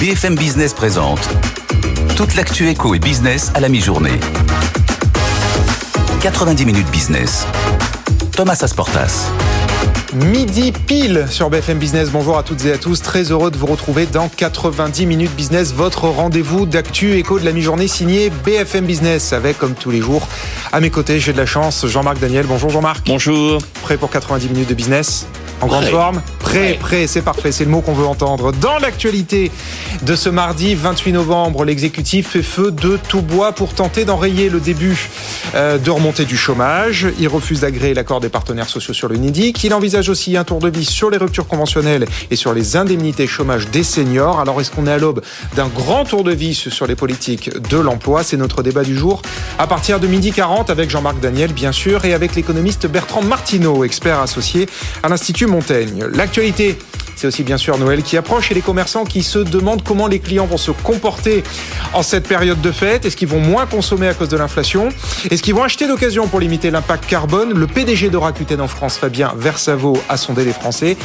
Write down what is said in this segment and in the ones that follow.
BFM Business présente toute l'actu éco et business à la mi-journée. 90 minutes business. Thomas Asportas. Midi pile sur BFM Business. Bonjour à toutes et à tous. Très heureux de vous retrouver dans 90 minutes business, votre rendez-vous d'actu éco de la mi-journée signé BFM Business avec, comme tous les jours, à mes côtés, j'ai de la chance, Jean-Marc Daniel. Bonjour Jean-Marc. Bonjour. Prêt pour 90 minutes de business? En grande forme Prêt, prêt, c'est parfait, c'est le mot qu'on veut entendre. Dans l'actualité de ce mardi 28 novembre, l'exécutif fait feu de tout bois pour tenter d'enrayer le début euh, de remontée du chômage. Il refuse d'agréer l'accord des partenaires sociaux sur le NIDIC. Il envisage aussi un tour de vis sur les ruptures conventionnelles et sur les indemnités chômage des seniors. Alors est-ce qu'on est à l'aube d'un grand tour de vis sur les politiques de l'emploi? C'est notre débat du jour à partir de midi 40 avec Jean-Marc Daniel, bien sûr, et avec l'économiste Bertrand Martineau, expert associé à l'Institut Montaigne. L'actualité c'est aussi bien sûr Noël qui approche et les commerçants qui se demandent comment les clients vont se comporter en cette période de fête. Est-ce qu'ils vont moins consommer à cause de l'inflation? Est-ce qu'ils vont acheter d'occasion pour limiter l'impact carbone? Le PDG de Rakuten en France, Fabien Versavo, a sondé les Français.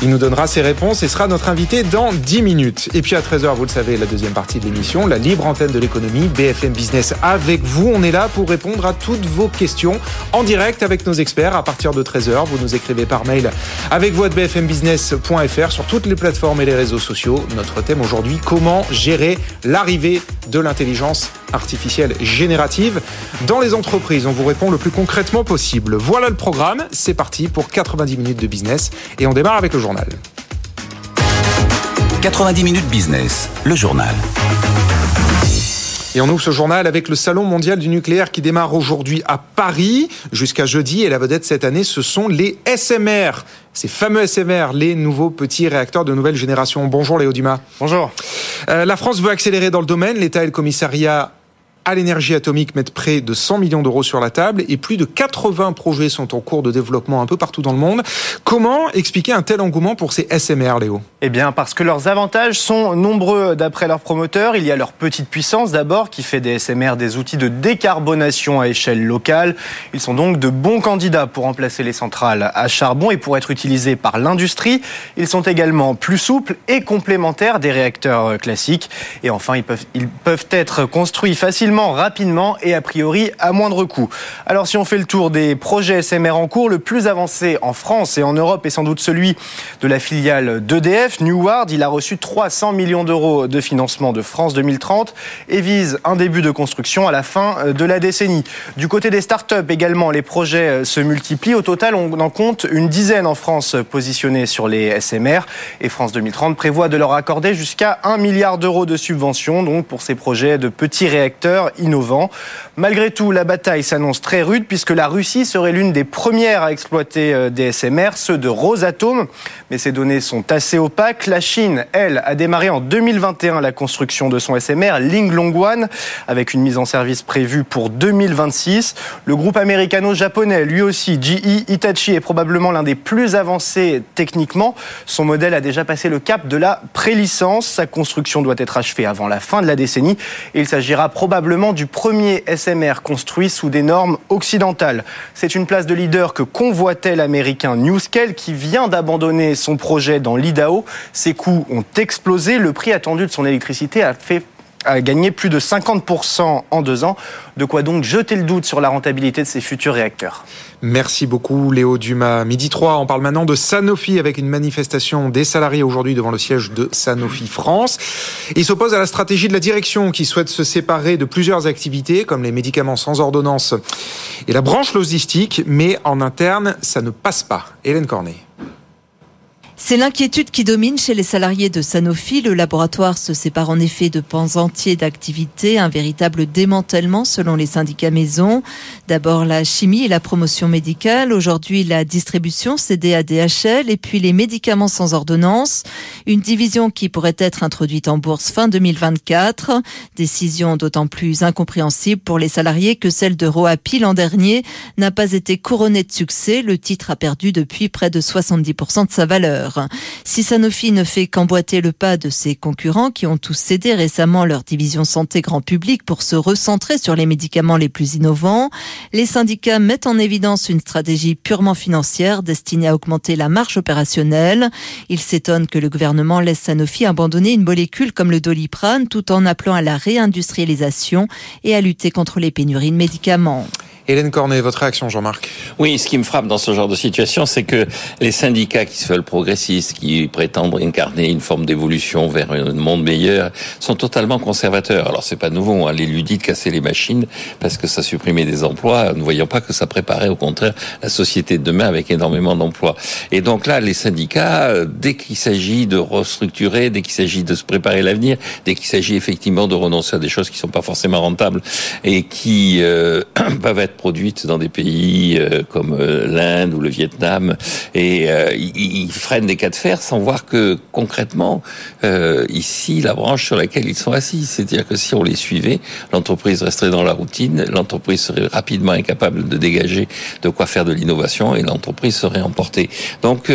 Il nous donnera ses réponses et sera notre invité dans 10 minutes. Et puis à 13h, vous le savez, la deuxième partie de l'émission, la libre antenne de l'économie, BFM Business avec vous. On est là pour répondre à toutes vos questions en direct avec nos experts à partir de 13h. Vous nous écrivez par mail avec vous à bfmbusiness.fr sur toutes les plateformes et les réseaux sociaux. Notre thème aujourd'hui, comment gérer l'arrivée de l'intelligence artificielle générative dans les entreprises. On vous répond le plus concrètement possible. Voilà le programme, c'est parti pour 90 minutes de business et on démarre avec le journal. 90 minutes business, le journal. Et on ouvre ce journal avec le Salon mondial du nucléaire qui démarre aujourd'hui à Paris jusqu'à jeudi. Et la vedette cette année, ce sont les SMR. Ces fameux SMR, les nouveaux petits réacteurs de nouvelle génération. Bonjour Léo Dumas. Bonjour. Euh, la France veut accélérer dans le domaine. L'État et le commissariat à l'énergie atomique mettent près de 100 millions d'euros sur la table et plus de 80 projets sont en cours de développement un peu partout dans le monde. Comment expliquer un tel engouement pour ces SMR, Léo? Eh bien, parce que leurs avantages sont nombreux d'après leurs promoteurs. Il y a leur petite puissance d'abord qui fait des SMR des outils de décarbonation à échelle locale. Ils sont donc de bons candidats pour remplacer les centrales à charbon et pour être utilisés par l'industrie. Ils sont également plus souples et complémentaires des réacteurs classiques. Et enfin, ils peuvent, ils peuvent être construits facilement rapidement et a priori à moindre coût. Alors si on fait le tour des projets SMR en cours, le plus avancé en France et en Europe est sans doute celui de la filiale d'EDF, Neward. Il a reçu 300 millions d'euros de financement de France 2030 et vise un début de construction à la fin de la décennie. Du côté des startups également, les projets se multiplient. Au total, on en compte une dizaine en France positionnés sur les SMR et France 2030 prévoit de leur accorder jusqu'à 1 milliard d'euros de subventions donc pour ces projets de petits réacteurs innovants. Malgré tout, la bataille s'annonce très rude puisque la Russie serait l'une des premières à exploiter euh, des SMR, ceux de Rosatom. Mais ces données sont assez opaques. La Chine, elle, a démarré en 2021 la construction de son SMR Ling One avec une mise en service prévue pour 2026. Le groupe américano-japonais, lui aussi, GE Hitachi, est probablement l'un des plus avancés techniquement. Son modèle a déjà passé le cap de la prélicence. Sa construction doit être achevée avant la fin de la décennie et il s'agira probablement du premier SMR construit sous des normes occidentales. C'est une place de leader que convoitait l'américain Newscale qui vient d'abandonner son projet dans l'Idaho. Ses coûts ont explosé, le prix attendu de son électricité a fait a gagné plus de 50% en deux ans. De quoi donc jeter le doute sur la rentabilité de ces futurs réacteurs. Merci beaucoup Léo Dumas. Midi 3, on parle maintenant de Sanofi avec une manifestation des salariés aujourd'hui devant le siège de Sanofi France. Il s'oppose à la stratégie de la direction qui souhaite se séparer de plusieurs activités comme les médicaments sans ordonnance et la branche logistique, mais en interne, ça ne passe pas. Hélène Cornet. C'est l'inquiétude qui domine chez les salariés de Sanofi. Le laboratoire se sépare en effet de pans entiers d'activité, un véritable démantèlement selon les syndicats maison. D'abord la chimie et la promotion médicale, aujourd'hui la distribution cédée à DHL et puis les médicaments sans ordonnance. Une division qui pourrait être introduite en bourse fin 2024. Décision d'autant plus incompréhensible pour les salariés que celle de Roapi l'an dernier n'a pas été couronnée de succès. Le titre a perdu depuis près de 70% de sa valeur. Si Sanofi ne fait qu'emboîter le pas de ses concurrents qui ont tous cédé récemment leur division santé grand public pour se recentrer sur les médicaments les plus innovants, les syndicats mettent en évidence une stratégie purement financière destinée à augmenter la marge opérationnelle. Ils s'étonnent que le gouvernement laisse Sanofi abandonner une molécule comme le doliprane tout en appelant à la réindustrialisation et à lutter contre les pénuries de médicaments. Hélène Cornet, votre réaction, Jean-Marc? Oui, ce qui me frappe dans ce genre de situation, c'est que les syndicats qui se veulent progressistes, qui prétendent incarner une forme d'évolution vers un monde meilleur, sont totalement conservateurs. Alors c'est pas nouveau, hein, les ludites casser les machines parce que ça supprimait des emplois. Ne voyons pas que ça préparait au contraire la société de demain avec énormément d'emplois. Et donc là, les syndicats, euh, dès qu'il s'agit de restructurer, dès qu'il s'agit de se préparer l'avenir, dès qu'il s'agit effectivement de renoncer à des choses qui sont pas forcément rentables et qui euh, peuvent être produites dans des pays euh, comme euh, l'Inde ou le Vietnam et euh, ils freinent des cas de fer sans voir que concrètement ici la branche sur laquelle ils sont assis, c'est-à-dire que si on les suivait, l'entreprise resterait dans la routine, l'entreprise serait rapidement incapable de dégager de quoi faire de l'innovation et l'entreprise serait emportée. Donc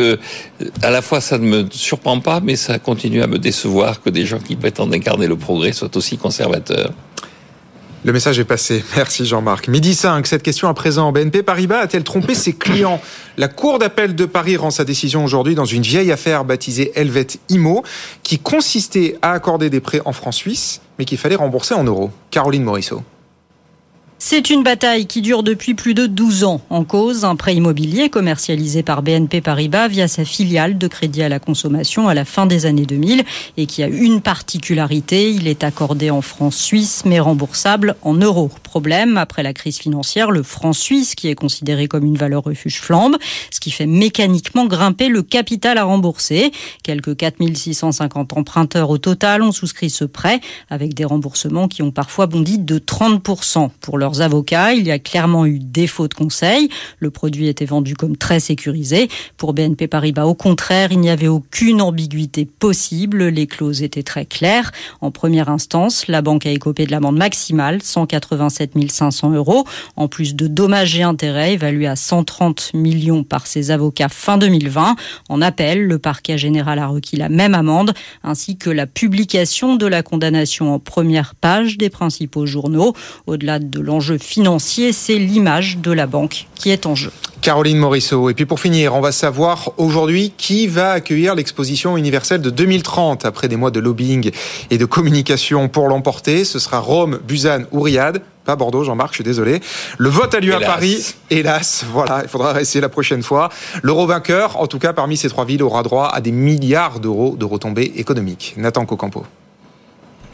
à la fois ça ne me surprend pas, mais ça continue à me décevoir que des gens qui prétendent incarner le progrès soient aussi conservateurs. Le message est passé. Merci Jean-Marc. Midi 5, cette question à présent. BNP Paribas a-t-elle trompé ses clients? La Cour d'appel de Paris rend sa décision aujourd'hui dans une vieille affaire baptisée Helvet Imo, qui consistait à accorder des prêts en francs suisses, mais qu'il fallait rembourser en euros. Caroline Morisseau. C'est une bataille qui dure depuis plus de 12 ans. En cause, un prêt immobilier commercialisé par BNP Paribas via sa filiale de crédit à la consommation à la fin des années 2000 et qui a une particularité, il est accordé en francs suisses mais remboursable en euros. Problème, après la crise financière, le franc suisse qui est considéré comme une valeur refuge flambe, ce qui fait mécaniquement grimper le capital à rembourser. Quelques 4650 emprunteurs au total ont souscrit ce prêt avec des remboursements qui ont parfois bondi de 30% pour leurs avocats. Il y a clairement eu défaut de conseil. Le produit était vendu comme très sécurisé. Pour BNP Paribas, au contraire, il n'y avait aucune ambiguïté possible. Les clauses étaient très claires. En première instance, la banque a écopé de l'amende maximale, 187 500 euros, en plus de dommages et intérêts évalués à 130 millions par ses avocats fin 2020. En appel, le parquet général a requis la même amende, ainsi que la publication de la condamnation en première page des principaux journaux. Au-delà de l'enjeu financier, c'est l'image de la banque qui est en jeu. Caroline Morisseau. Et puis pour finir, on va savoir aujourd'hui qui va accueillir l'exposition universelle de 2030 après des mois de lobbying et de communication pour l'emporter. Ce sera Rome, Busan ou Riyad pas Bordeaux, Jean-Marc, je suis désolé. Le vote a lieu à Paris, hélas, voilà, il faudra essayer la prochaine fois. L'euro vainqueur, en tout cas parmi ces trois villes, aura droit à des milliards d'euros de retombées économiques. Nathan Cocampo.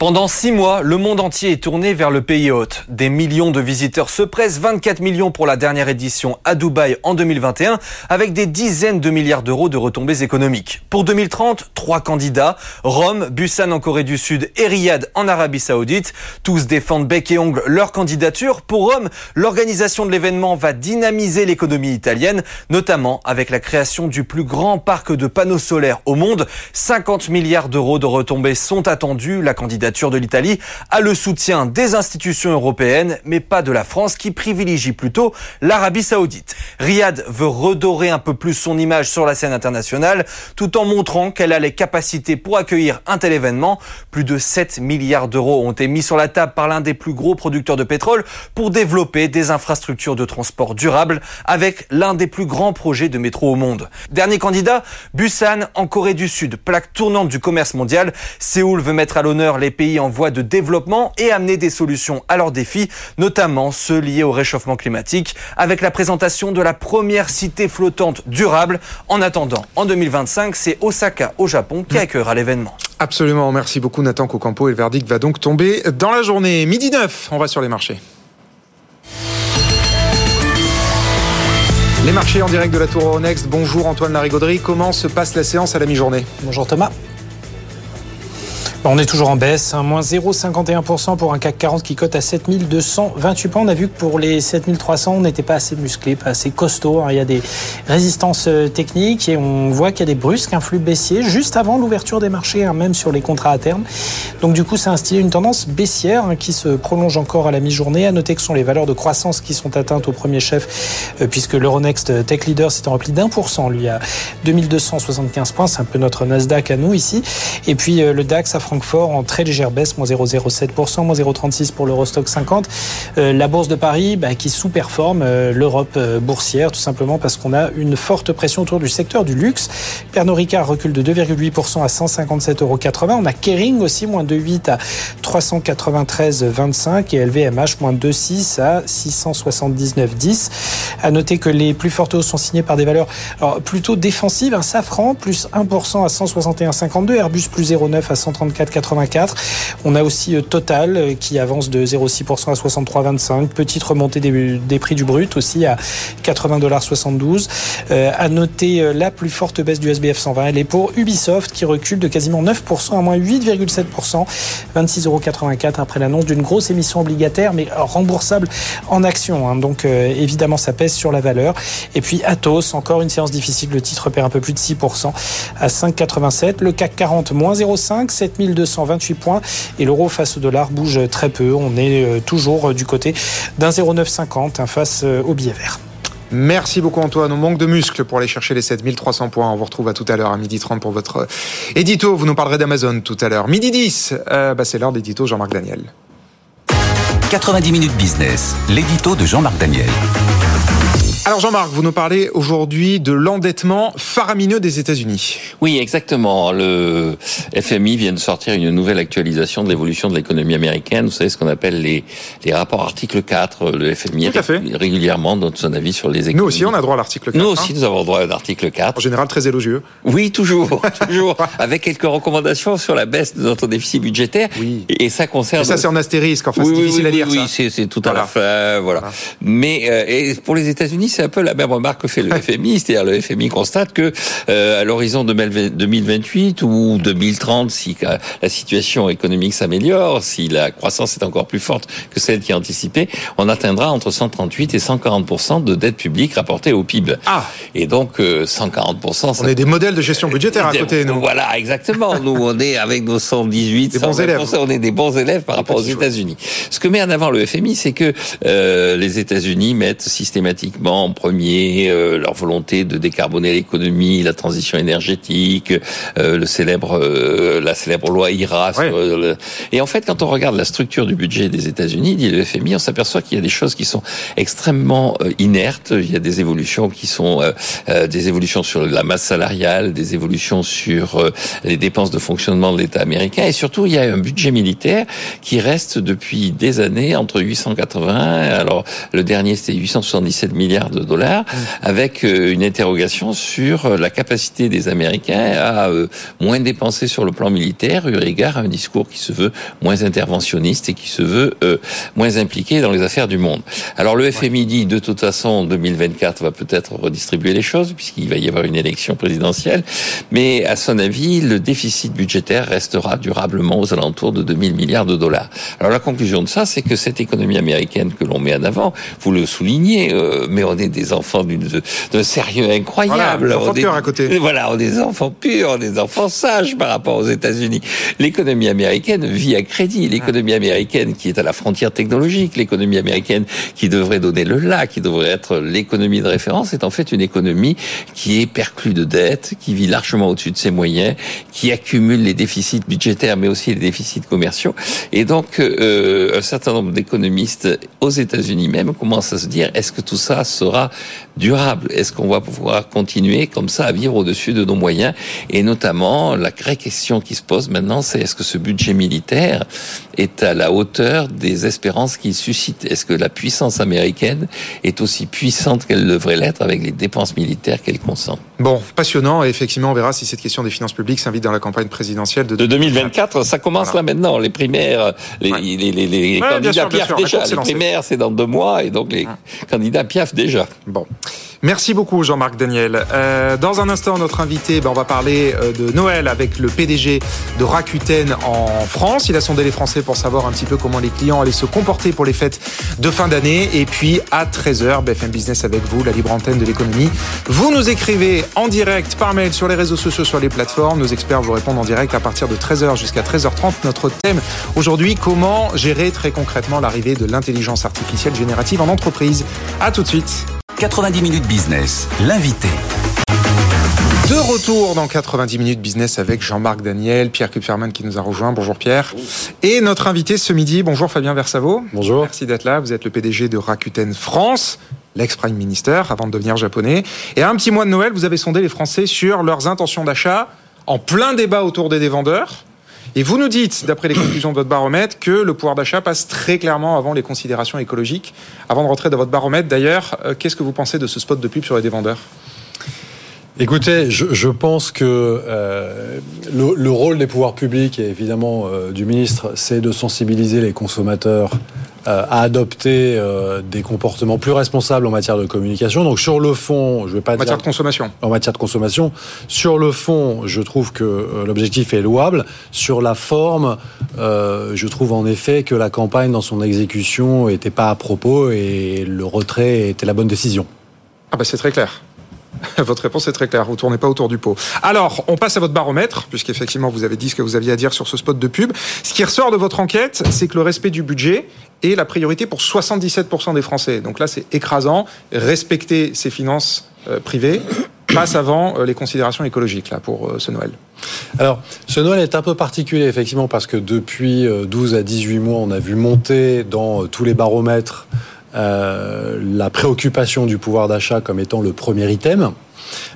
Pendant six mois, le monde entier est tourné vers le pays hôte. Des millions de visiteurs se pressent, 24 millions pour la dernière édition à Dubaï en 2021, avec des dizaines de milliards d'euros de retombées économiques. Pour 2030, trois candidats, Rome, Busan en Corée du Sud et Riyad en Arabie Saoudite. Tous défendent bec et ongle leur candidature. Pour Rome, l'organisation de l'événement va dynamiser l'économie italienne, notamment avec la création du plus grand parc de panneaux solaires au monde. 50 milliards d'euros de retombées sont attendus. La de l'Italie a le soutien des institutions européennes, mais pas de la France qui privilégie plutôt l'Arabie saoudite. Riyad veut redorer un peu plus son image sur la scène internationale, tout en montrant qu'elle a les capacités pour accueillir un tel événement. Plus de 7 milliards d'euros ont été mis sur la table par l'un des plus gros producteurs de pétrole pour développer des infrastructures de transport durables avec l'un des plus grands projets de métro au monde. Dernier candidat, Busan en Corée du Sud, plaque tournante du commerce mondial. Séoul veut mettre à l'honneur les pays en voie de développement et amener des solutions à leurs défis, notamment ceux liés au réchauffement climatique, avec la présentation de la première cité flottante durable. En attendant, en 2025, c'est Osaka au Japon qui accueillera l'événement. Absolument, merci beaucoup Nathan Cocampo et le verdict va donc tomber dans la journée. Midi 9, on va sur les marchés. Les marchés en direct de la Tour Euronext. Bonjour Antoine Larigauderie. Comment se passe la séance à la mi-journée? Bonjour Thomas. On est toujours en baisse, hein, moins 0,51% pour un CAC 40 qui cote à 7228 points. On a vu que pour les 7300, on n'était pas assez musclé, pas assez costaud. Hein. Il y a des résistances euh, techniques et on voit qu'il y a des brusques influx baissiers juste avant l'ouverture des marchés, hein, même sur les contrats à terme. Donc du coup, ça a instillé une tendance baissière qui se prolonge encore à la mi-journée. À noter que ce sont les valeurs de croissance qui sont atteintes au premier chef, euh, puisque l'Euronext Tech Leader s'est en repli d'un pour cent, lui, à 2275 points. C'est un peu notre Nasdaq à nous ici. Et puis euh, le DAX à En très légère baisse, moins 0,07%, moins 0,36% pour l'Eurostock 50. Euh, la bourse de Paris bah, qui sous-performe euh, l'Europe euh, boursière, tout simplement parce qu'on a une forte pression autour du secteur du luxe. Pernod Ricard recule de 2,8% à 157,80 euros. On a Kering aussi, moins 2,8 à 393,25 et LVMH, moins 2,6 à 679,10. À noter que les plus fortes hausses sont signées par des valeurs plutôt défensives. Un Safran, plus 1% à 161,52. Airbus, plus 0,9 à 134,84. On a aussi Total qui avance de 0,6% à 63,25. Petite remontée des, prix du brut aussi à 80,72 euh, À noter la plus forte baisse du SBF 120. Elle est pour Ubisoft qui recule de quasiment 9% à moins 8,7%. 26,84 après l'annonce d'une grosse émission obligataire, mais remboursable en actions. Hein. Donc euh, évidemment, ça pèse sur la valeur. Et puis Atos, encore une séance difficile. Le titre perd un peu plus de 6% à 5,87. Le CAC 40, moins 0,5, 7228 points. Et l'euro face au dollar bouge très peu. On est euh, toujours du côté d'un 0,950 face euh, au billet vert. Merci beaucoup Antoine. On manque de muscles pour aller chercher les 7300 points. On vous retrouve à tout à l'heure à midi 30 pour votre édito. Vous nous parlerez d'Amazon tout à l'heure. Midi 10, euh, bah c'est l'heure d'édito Jean-Marc Daniel. 90 minutes business, l'édito de Jean-Marc Daniel. Alors Jean-Marc, vous nous parlez aujourd'hui de l'endettement faramineux des États-Unis. Oui, exactement. Le FMI vient de sortir une nouvelle actualisation de l'évolution de l'économie américaine. Vous savez ce qu'on appelle les, les rapports article 4. Le FMI Tout à fait. régulièrement donne son avis sur les économies. Nous aussi, on a droit à l'article 4. Nous aussi, nous avons droit à l'article 4. En général, très élogieux. Oui, toujours, toujours. Avec quelques recommandations sur la baisse de notre déficit budgétaire. Oui. Et ça concerne. Et ça, c'est en astérisque. Enfin, oui, c'est difficile oui, à lire. Oui, c'est tout voilà. à la fin. Voilà. voilà. Mais euh, et pour les États-Unis, c'est un peu la même remarque que fait le FMI, c'est-à-dire le FMI constate que euh, à l'horizon 2028 ou 2030, si la situation économique s'améliore, si la croissance est encore plus forte que celle qui est anticipée, on atteindra entre 138 et 140% de dette publique rapportée au PIB. Ah. Et donc euh, 140 ça... On est des modèles de gestion budgétaire à côté, nous. Voilà, exactement. nous, on est avec nos 118, des bons élèves. on est des bons élèves par rapport aux États-Unis. Ce que met en avant le FMI, c'est que euh, les États-Unis mettent systématiquement en premier euh, leur volonté de décarboner l'économie, la transition énergétique, euh, le célèbre, euh, la célèbre loi IRA. Ouais. Le... Et en fait, quand on regarde la structure du budget des États-Unis, dit le FMI, on s'aperçoit qu'il y a des choses qui sont extrêmement inertes. Il y a des évolutions qui sont euh, des évolutions sur la masse salariale, des évolutions sur les dépenses de fonctionnement de l'État américain, et surtout il y a un budget militaire qui reste depuis des années entre 880, alors le dernier c'était 877 milliards de dollars, mmh. avec euh, une interrogation sur la capacité des Américains à euh, moins dépenser sur le plan militaire, eu égard à un discours qui se veut moins interventionniste et qui se veut euh, moins impliqué dans les affaires du monde. Alors le FMI dit de toute façon 2024 va peut-être redistribuer les choses puisqu'il va y avoir une élection présidentielle, mais à son avis le déficit budgétaire restera durablement aux alentours de 2000 milliards de dollars. Alors la conclusion de ça, c'est que cette économie américaine que l'on met en avant, vous le soulignez, euh, mais on est des enfants d'un sérieux incroyable. Voilà, on est, à côté. Voilà, on est des enfants purs, on est des enfants sages par rapport aux États-Unis. L'économie américaine vit à crédit. L'économie américaine qui est à la frontière technologique, l'économie américaine qui devrait donner le là, qui devrait être l'économie de référence, est en fait une économie qui est perclue de dettes, qui vit largement au-dessus de ses moyens, qui accumule les déficits budgétaires, mais aussi les déficits commerciaux. Et donc, euh, un certain nombre d'économistes aux États-Unis même commencent à se dire est-ce que tout ça sera durable Est-ce qu'on va pouvoir continuer comme ça à vivre au-dessus de nos moyens? Et notamment, la vraie question qui se pose maintenant, c'est est-ce que ce budget militaire est à la hauteur des espérances qu'il suscite? Est-ce que la puissance américaine est aussi puissante qu'elle devrait l'être avec les dépenses militaires qu'elle consent Bon, passionnant. Et effectivement, on verra si cette question des finances publiques s'invite dans la campagne présidentielle de, de 2024. Ça commence voilà. là maintenant. Les primaires, les, ouais. les, les, les ouais, candidats sûr, piaffent déjà. Les primaires, c'est dans deux mois, et donc les ouais. candidats piaffent déjà. Bon. Merci beaucoup Jean-Marc Daniel. Euh, dans un instant, notre invité, ben, on va parler euh, de Noël avec le PDG de Rakuten en France. Il a sondé les Français pour savoir un petit peu comment les clients allaient se comporter pour les fêtes de fin d'année. Et puis à 13h, BFM Business avec vous, la libre antenne de l'économie. Vous nous écrivez en direct par mail sur les réseaux sociaux, sur les plateformes. Nos experts vous répondent en direct à partir de 13h jusqu'à 13h30. Notre thème aujourd'hui, comment gérer très concrètement l'arrivée de l'intelligence artificielle générative en entreprise. À tout de suite. 90 minutes business, l'invité. De retour dans 90 minutes business avec Jean-Marc Daniel, Pierre Kupferman qui nous a rejoint. Bonjour Pierre. Et notre invité ce midi, bonjour Fabien Versavo. Bonjour. Merci d'être là. Vous êtes le PDG de Rakuten France, l'ex-prime minister avant de devenir japonais. Et à un petit mois de Noël, vous avez sondé les Français sur leurs intentions d'achat en plein débat autour des vendeurs. Et vous nous dites, d'après les conclusions de votre baromètre, que le pouvoir d'achat passe très clairement avant les considérations écologiques. Avant de rentrer dans votre baromètre, d'ailleurs, euh, qu'est-ce que vous pensez de ce spot de pub sur les dévendeurs? Écoutez, je, pense que euh, le, le, rôle des pouvoirs publics et évidemment euh, du ministre, c'est de sensibiliser les consommateurs à adopter euh, des comportements plus responsables en matière de communication. Donc sur le fond, je vais pas en matière de consommation. En matière de consommation, sur le fond, je trouve que euh, l'objectif est louable. Sur la forme, je trouve en effet que la campagne dans son exécution était pas à propos et le retrait était la bonne décision. Ah bah c'est très clair. Votre réponse est très claire, vous tournez pas autour du pot. Alors, on passe à votre baromètre, puisqu'effectivement vous avez dit ce que vous aviez à dire sur ce spot de pub. Ce qui ressort de votre enquête, c'est que le respect du budget est la priorité pour 77% des Français. Donc là, c'est écrasant. Respecter ses finances euh, privées passe avant euh, les considérations écologiques là pour euh, ce Noël. Alors, ce Noël est un peu particulier effectivement parce que depuis 12 à 18 mois, on a vu monter dans tous les baromètres euh, la préoccupation du pouvoir d'achat comme étant le premier item.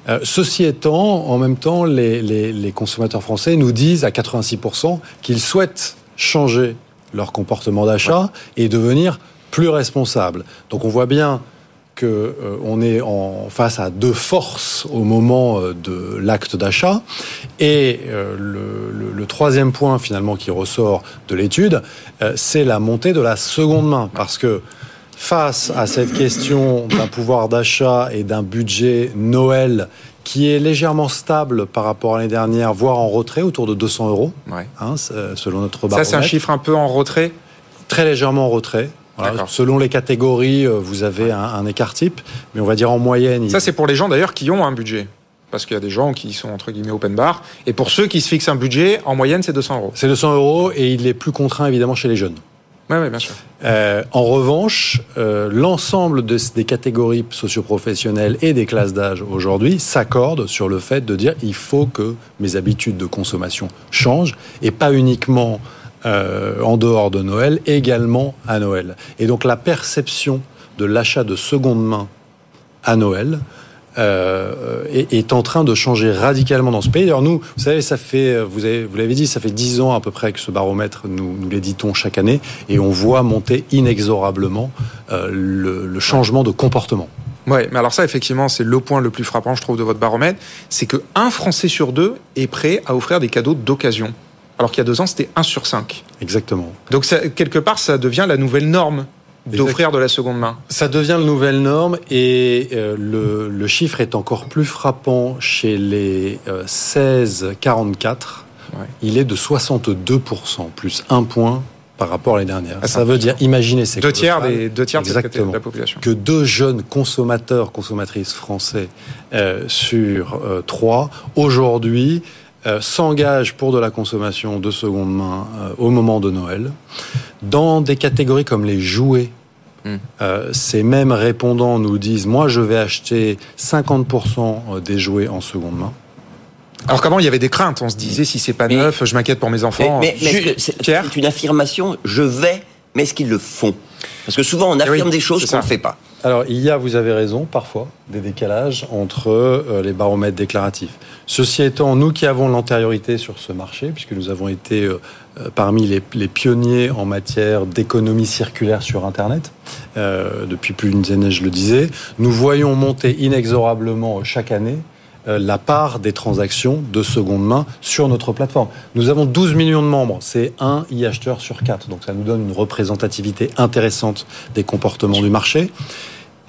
Euh, ceci étant, en même temps, les, les, les, consommateurs français nous disent à 86% qu'ils souhaitent changer leur comportement d'achat ouais. et devenir plus responsables. Donc on voit bien que euh, on est en face à deux forces au moment euh, de l'acte d'achat. Et euh, le, le, le, troisième point finalement qui ressort de l'étude, c'est la montée de la seconde main, parce que face à cette question d'un pouvoir d'achat et d'un budget Noël qui est légèrement stable par rapport à l'année dernière, voire en retrait, autour de 200 euros, ouais. hein, selon notre baromètre. Ça, c'est un chiffre un peu en retrait? Très légèrement en retrait. Voilà. Selon les catégories, vous avez un, un, écart type, mais on va dire en moyenne. Ça, c'est pour les gens d'ailleurs qui ont un budget. Parce qu'il y a des gens qui sont entre guillemets open bar. Et pour ceux qui se fixent un budget, en moyenne, c'est 200 euros. C'est 200 euros et il est plus contraint évidemment chez les jeunes. Oui, oui, bien sûr. Euh, en revanche, euh, l'ensemble de, des catégories socioprofessionnelles et des classes d'âge aujourd'hui s'accordent sur le fait de dire il faut que mes habitudes de consommation changent et pas uniquement euh, en dehors de Noël, également à Noël. Et donc la perception de l'achat de seconde main à Noël euh, est, est, en train de changer radicalement dans ce pays. Alors nous, vous savez, ça fait, vous avez, vous l'avez dit, ça fait dix ans à peu près que ce baromètre, nous, nous l'éditons chaque année, et on voit monter inexorablement euh, le, le changement de comportement. Oui, mais alors ça, effectivement, c'est le point le plus frappant, je trouve, de votre baromètre, c'est que un Français sur deux est prêt à offrir des cadeaux d'occasion. Alors qu'il y a deux ans, c'était 1 sur 5. Exactement. Donc, ça, quelque part, ça devient la nouvelle norme d'offrir de la seconde main. Ça devient la nouvelle norme et euh, le, le, chiffre est encore plus frappant chez les euh, 16-44. Ouais. Il est de 62%, plus un point par rapport à l'année dernière. Ah, ça veut dire, imaginez, c'est deux tiers des deux tiers Exactement, de la population. Que deux jeunes consommateurs, consommatrices français euh, sur euh, trois aujourd'hui euh, s'engagent pour de la consommation de seconde main euh, au moment de Noël. Dans des catégories comme les jouets, mmh. euh, ces mêmes répondants nous disent Moi, je vais acheter 50% des jouets en seconde main. Alors qu'avant, il y avait des craintes. On se disait Si c'est pas mais, neuf, je m'inquiète pour mes enfants. Mais, mais c'est une affirmation Je vais, mais est-ce qu'ils le font? Parce que souvent, on affirme oui, des choses qu'on ne fait pas. Alors, il y a, vous avez raison, parfois, des décalages entre euh, les baromètres déclaratifs. Ceci étant, nous qui avons l'antériorité sur ce marché, puisque nous avons été euh, parmi les, pionniers en matière d'économie circulaire sur Internet, euh, depuis plus d'une dizaine, je le disais, nous voyons monter inexorablement chaque année euh, la part des transactions de seconde main sur notre plateforme. Nous avons 12 millions de membres, c'est un e-acheteur sur quatre, donc ça nous donne une représentativité intéressante des comportements du marché.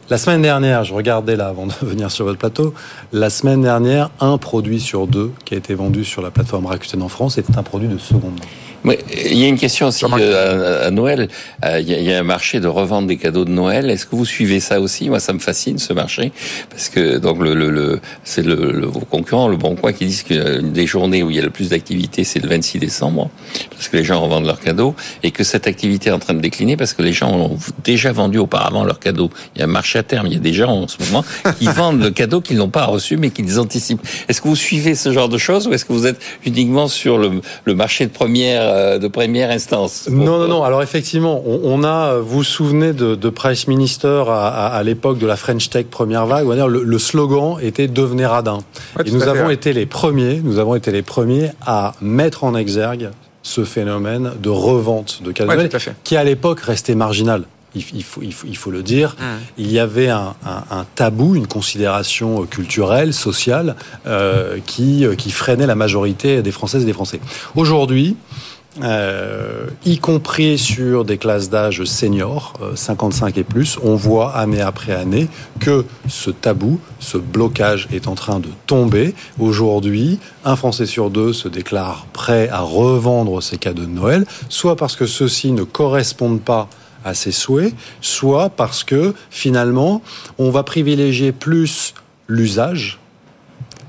La semaine dernière, je regardais là avant de venir sur votre plateau, la semaine dernière, un produit sur deux qui a été vendu sur la plateforme Rakuten en France était un produit de seconde main. Mais il y a une question aussi euh, à, Noël. Euh, il y, a, un marché de revente des cadeaux de Noël. Est-ce que vous suivez ça aussi Moi, ça me fascine ce marché parce que donc le, le, c'est le, vos concurrents, le Bon Coin, qui disent qu'une des journées où il y a le plus d'activité, c'est le 26 décembre, parce que les gens revendent leurs cadeaux et que cette activité est en train de décliner parce que les gens ont déjà vendu auparavant leurs cadeaux. Il y a un marché à terme. Il y a des gens en ce moment qui vendent le cadeau qu'ils n'ont pas reçu mais qu'ils anticipent. Est-ce que vous suivez ce genre de choses ou est-ce que vous êtes uniquement sur le, le marché de première euh, de première instance. Non, non, non. Alors effectivement, on, a, vous vous souvenez de, de Price Minister à, l'époque de la French Tech première vague, le, le slogan était devenez radin. Et nous avons été les premiers, nous avons été les premiers à mettre en exergue ce phénomène de revente de cadeaux qui à l'époque restait marginal. Il, faut, il, faut, le dire, mmh. il y avait un, tabou, une considération culturelle, sociale, euh, qui, qui freinait la majorité des Françaises et des Français. Aujourd'hui, euh, y compris sur des classes d'âge seniors, 55 euh, et plus, on voit année après année que ce tabou, ce blocage est en train de tomber. Aujourd'hui, un Français sur deux se déclare prêt à revendre ses cadeaux de Noël, soit parce que ceux-ci ne correspondent pas à ses souhaits, soit parce que finalement, on va privilégier plus l'usage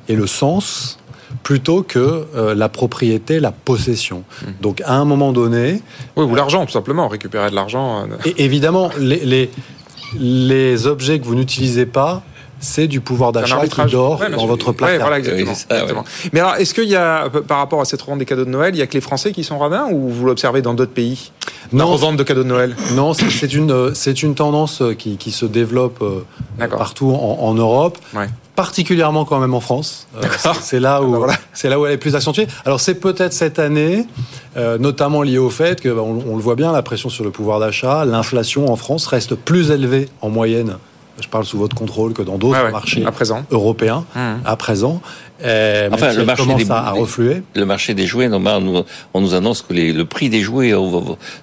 et le sens plutôt que euh, la propriété, la possession. Hmm. Donc à un moment donné... Oui, ou l'argent, tout simplement, récupérer de l'argent. Euh, et évidemment, les, les, les objets que vous n'utilisez pas c'est du pouvoir d'achat qui dort dans votre placard. voilà, exactement. Mais alors, est-ce qu'il y a, par rapport à cette revente des cadeaux de Noël, il y a que les Français qui sont radins ou vous l'observez dans d'autres pays? Non. La revente de cadeaux de Noël Non, c'est une, c'est une tendance qui, qui se développe euh, partout en, en Europe. Particulièrement quand même en France. Euh, c'est là où ah, c'est là où elle est plus accentuée. Alors c'est peut-être cette année, euh, notamment lié au fait que bah, on, le voit bien, la pression sur le pouvoir d'achat, l'inflation en France reste plus élevée en moyenne je parle sous votre contrôle, que dans d'autres marchés européens mmh. à présent. Euh, enfin, le marché des, à, refluer. Le marché des jouets, on nous, on nous annonce que le prix des jouets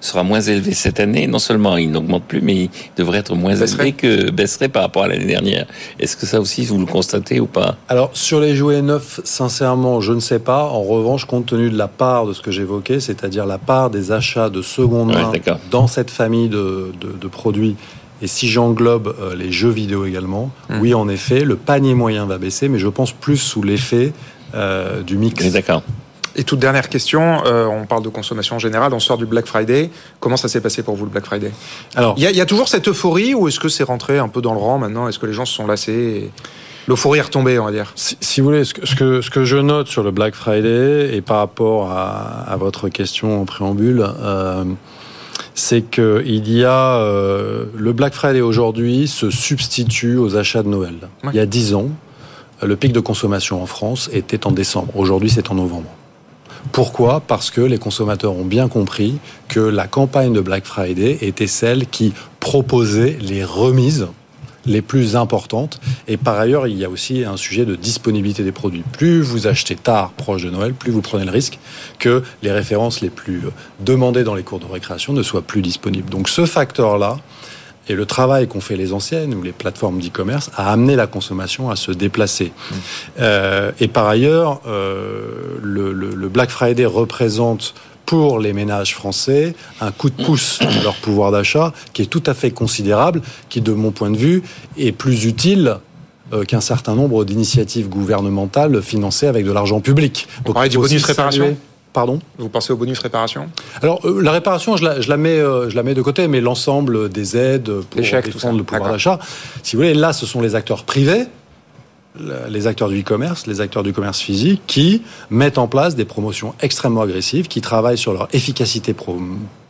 sera moins élevé cette année. Non seulement il n'augmente plus, mais il devrait être moins élevé que baisserait par rapport à l'année dernière. Est-ce que ça aussi, vous le constatez ou pas? Alors, sur les jouets neufs, sincèrement, je ne sais pas. En revanche, compte tenu de la part de ce que j'évoquais, c'est-à-dire la part des achats de seconde main dans cette famille de, de, de produits et si j'englobe euh, les jeux vidéo également, hmm. oui, en effet, le panier moyen va baisser, mais je pense plus sous l'effet euh, du mix. D'accord. Et toute dernière question, euh, on parle de consommation générale, on sort du Black Friday. Comment ça s'est passé pour vous le Black Friday? Alors, il y, a toujours cette euphorie ou est-ce que c'est rentré un peu dans le rang maintenant? Est-ce que les gens se sont lassés L'euphorie est retombée, on va dire? Si, vous voulez, ce que, ce que, je note sur le Black Friday et par rapport à, à votre question en préambule, euh, c'est qu'il y a euh, le Black Friday aujourd'hui se substitue aux achats de Noël. Il y a dix ans, le pic de consommation en France était en décembre. Aujourd'hui, c'est en novembre. Pourquoi? Parce que les consommateurs ont bien compris que la campagne de Black Friday était celle qui proposait les remises les plus importantes. Et par ailleurs, il y a aussi un sujet de disponibilité des produits. Plus vous achetez tard, proche de Noël, plus vous prenez le risque que les références les plus demandées dans les cours de récréation ne soient plus disponibles. Donc ce facteur-là, et le travail qu'ont fait les anciennes ou les plateformes d'e-commerce a amené la consommation à se déplacer. Mmh. Euh, et par ailleurs, euh, le, le, Black Friday représente pour les ménages français un coup de pouce dans leur pouvoir d'achat qui est tout à fait considérable, qui de mon point de vue est plus utile euh, qu'un certain nombre d'initiatives gouvernementales financées avec de l'argent public. Vous parlez du bonus réparation. Pardon? Vous pensez au bonus réparation? Alors, euh, la réparation, je la, je la mets, euh, je la mets de côté, mais l'ensemble des aides pour défendre le pouvoir d'achat, si vous voulez, là, ce sont les acteurs privés les acteurs du e-commerce, les acteurs du commerce physique, qui mettent en place des promotions extrêmement agressives, qui travaillent sur leur efficacité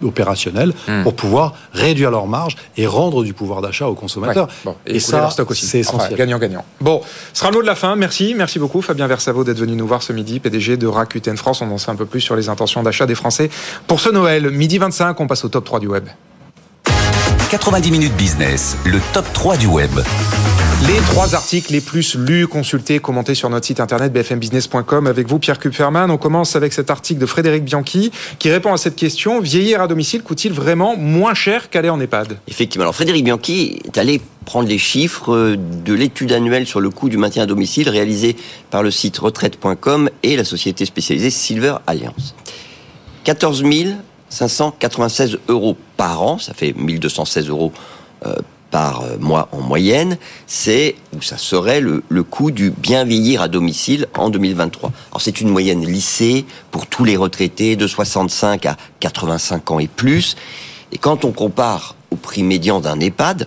opérationnelle hmm. pour pouvoir réduire leurs marges et rendre du pouvoir d'achat aux consommateurs. Et, ça, c'est essentiel. Gagnant-gagnant. bon, ce sera le mot de la fin. Merci, merci beaucoup Fabien Versavo d'être venu nous voir ce midi, PDG de Rakuten France. On en sait un peu plus sur les intentions d'achat des Français pour ce Noël. Midi 25, on passe au top 3 du web. 90 minutes business, le top 3 du web. Les trois articles les plus lus, consultés, commentés sur notre site internet bfmbusiness.com avec vous, Pierre Kupferman. On commence avec cet article de Frédéric Bianchi qui répond à cette question. Vieillir à domicile coûte-t-il vraiment moins cher qu'aller en EHPAD? Effectivement. Alors Frédéric Bianchi est allé prendre les chiffres de l'étude annuelle sur le coût du maintien à domicile réalisée par le site retraite.com et la société spécialisée Silver Alliance. 14 596 euros par an, ça fait 1216 euros euh, par euh, mois en moyenne, c'est ou ça serait le, coût du bien vieillir à domicile en 2023. Alors c'est une moyenne lissée pour tous les retraités de 65 à 85 ans et plus. Et quand on compare au prix médian d'un EHPAD,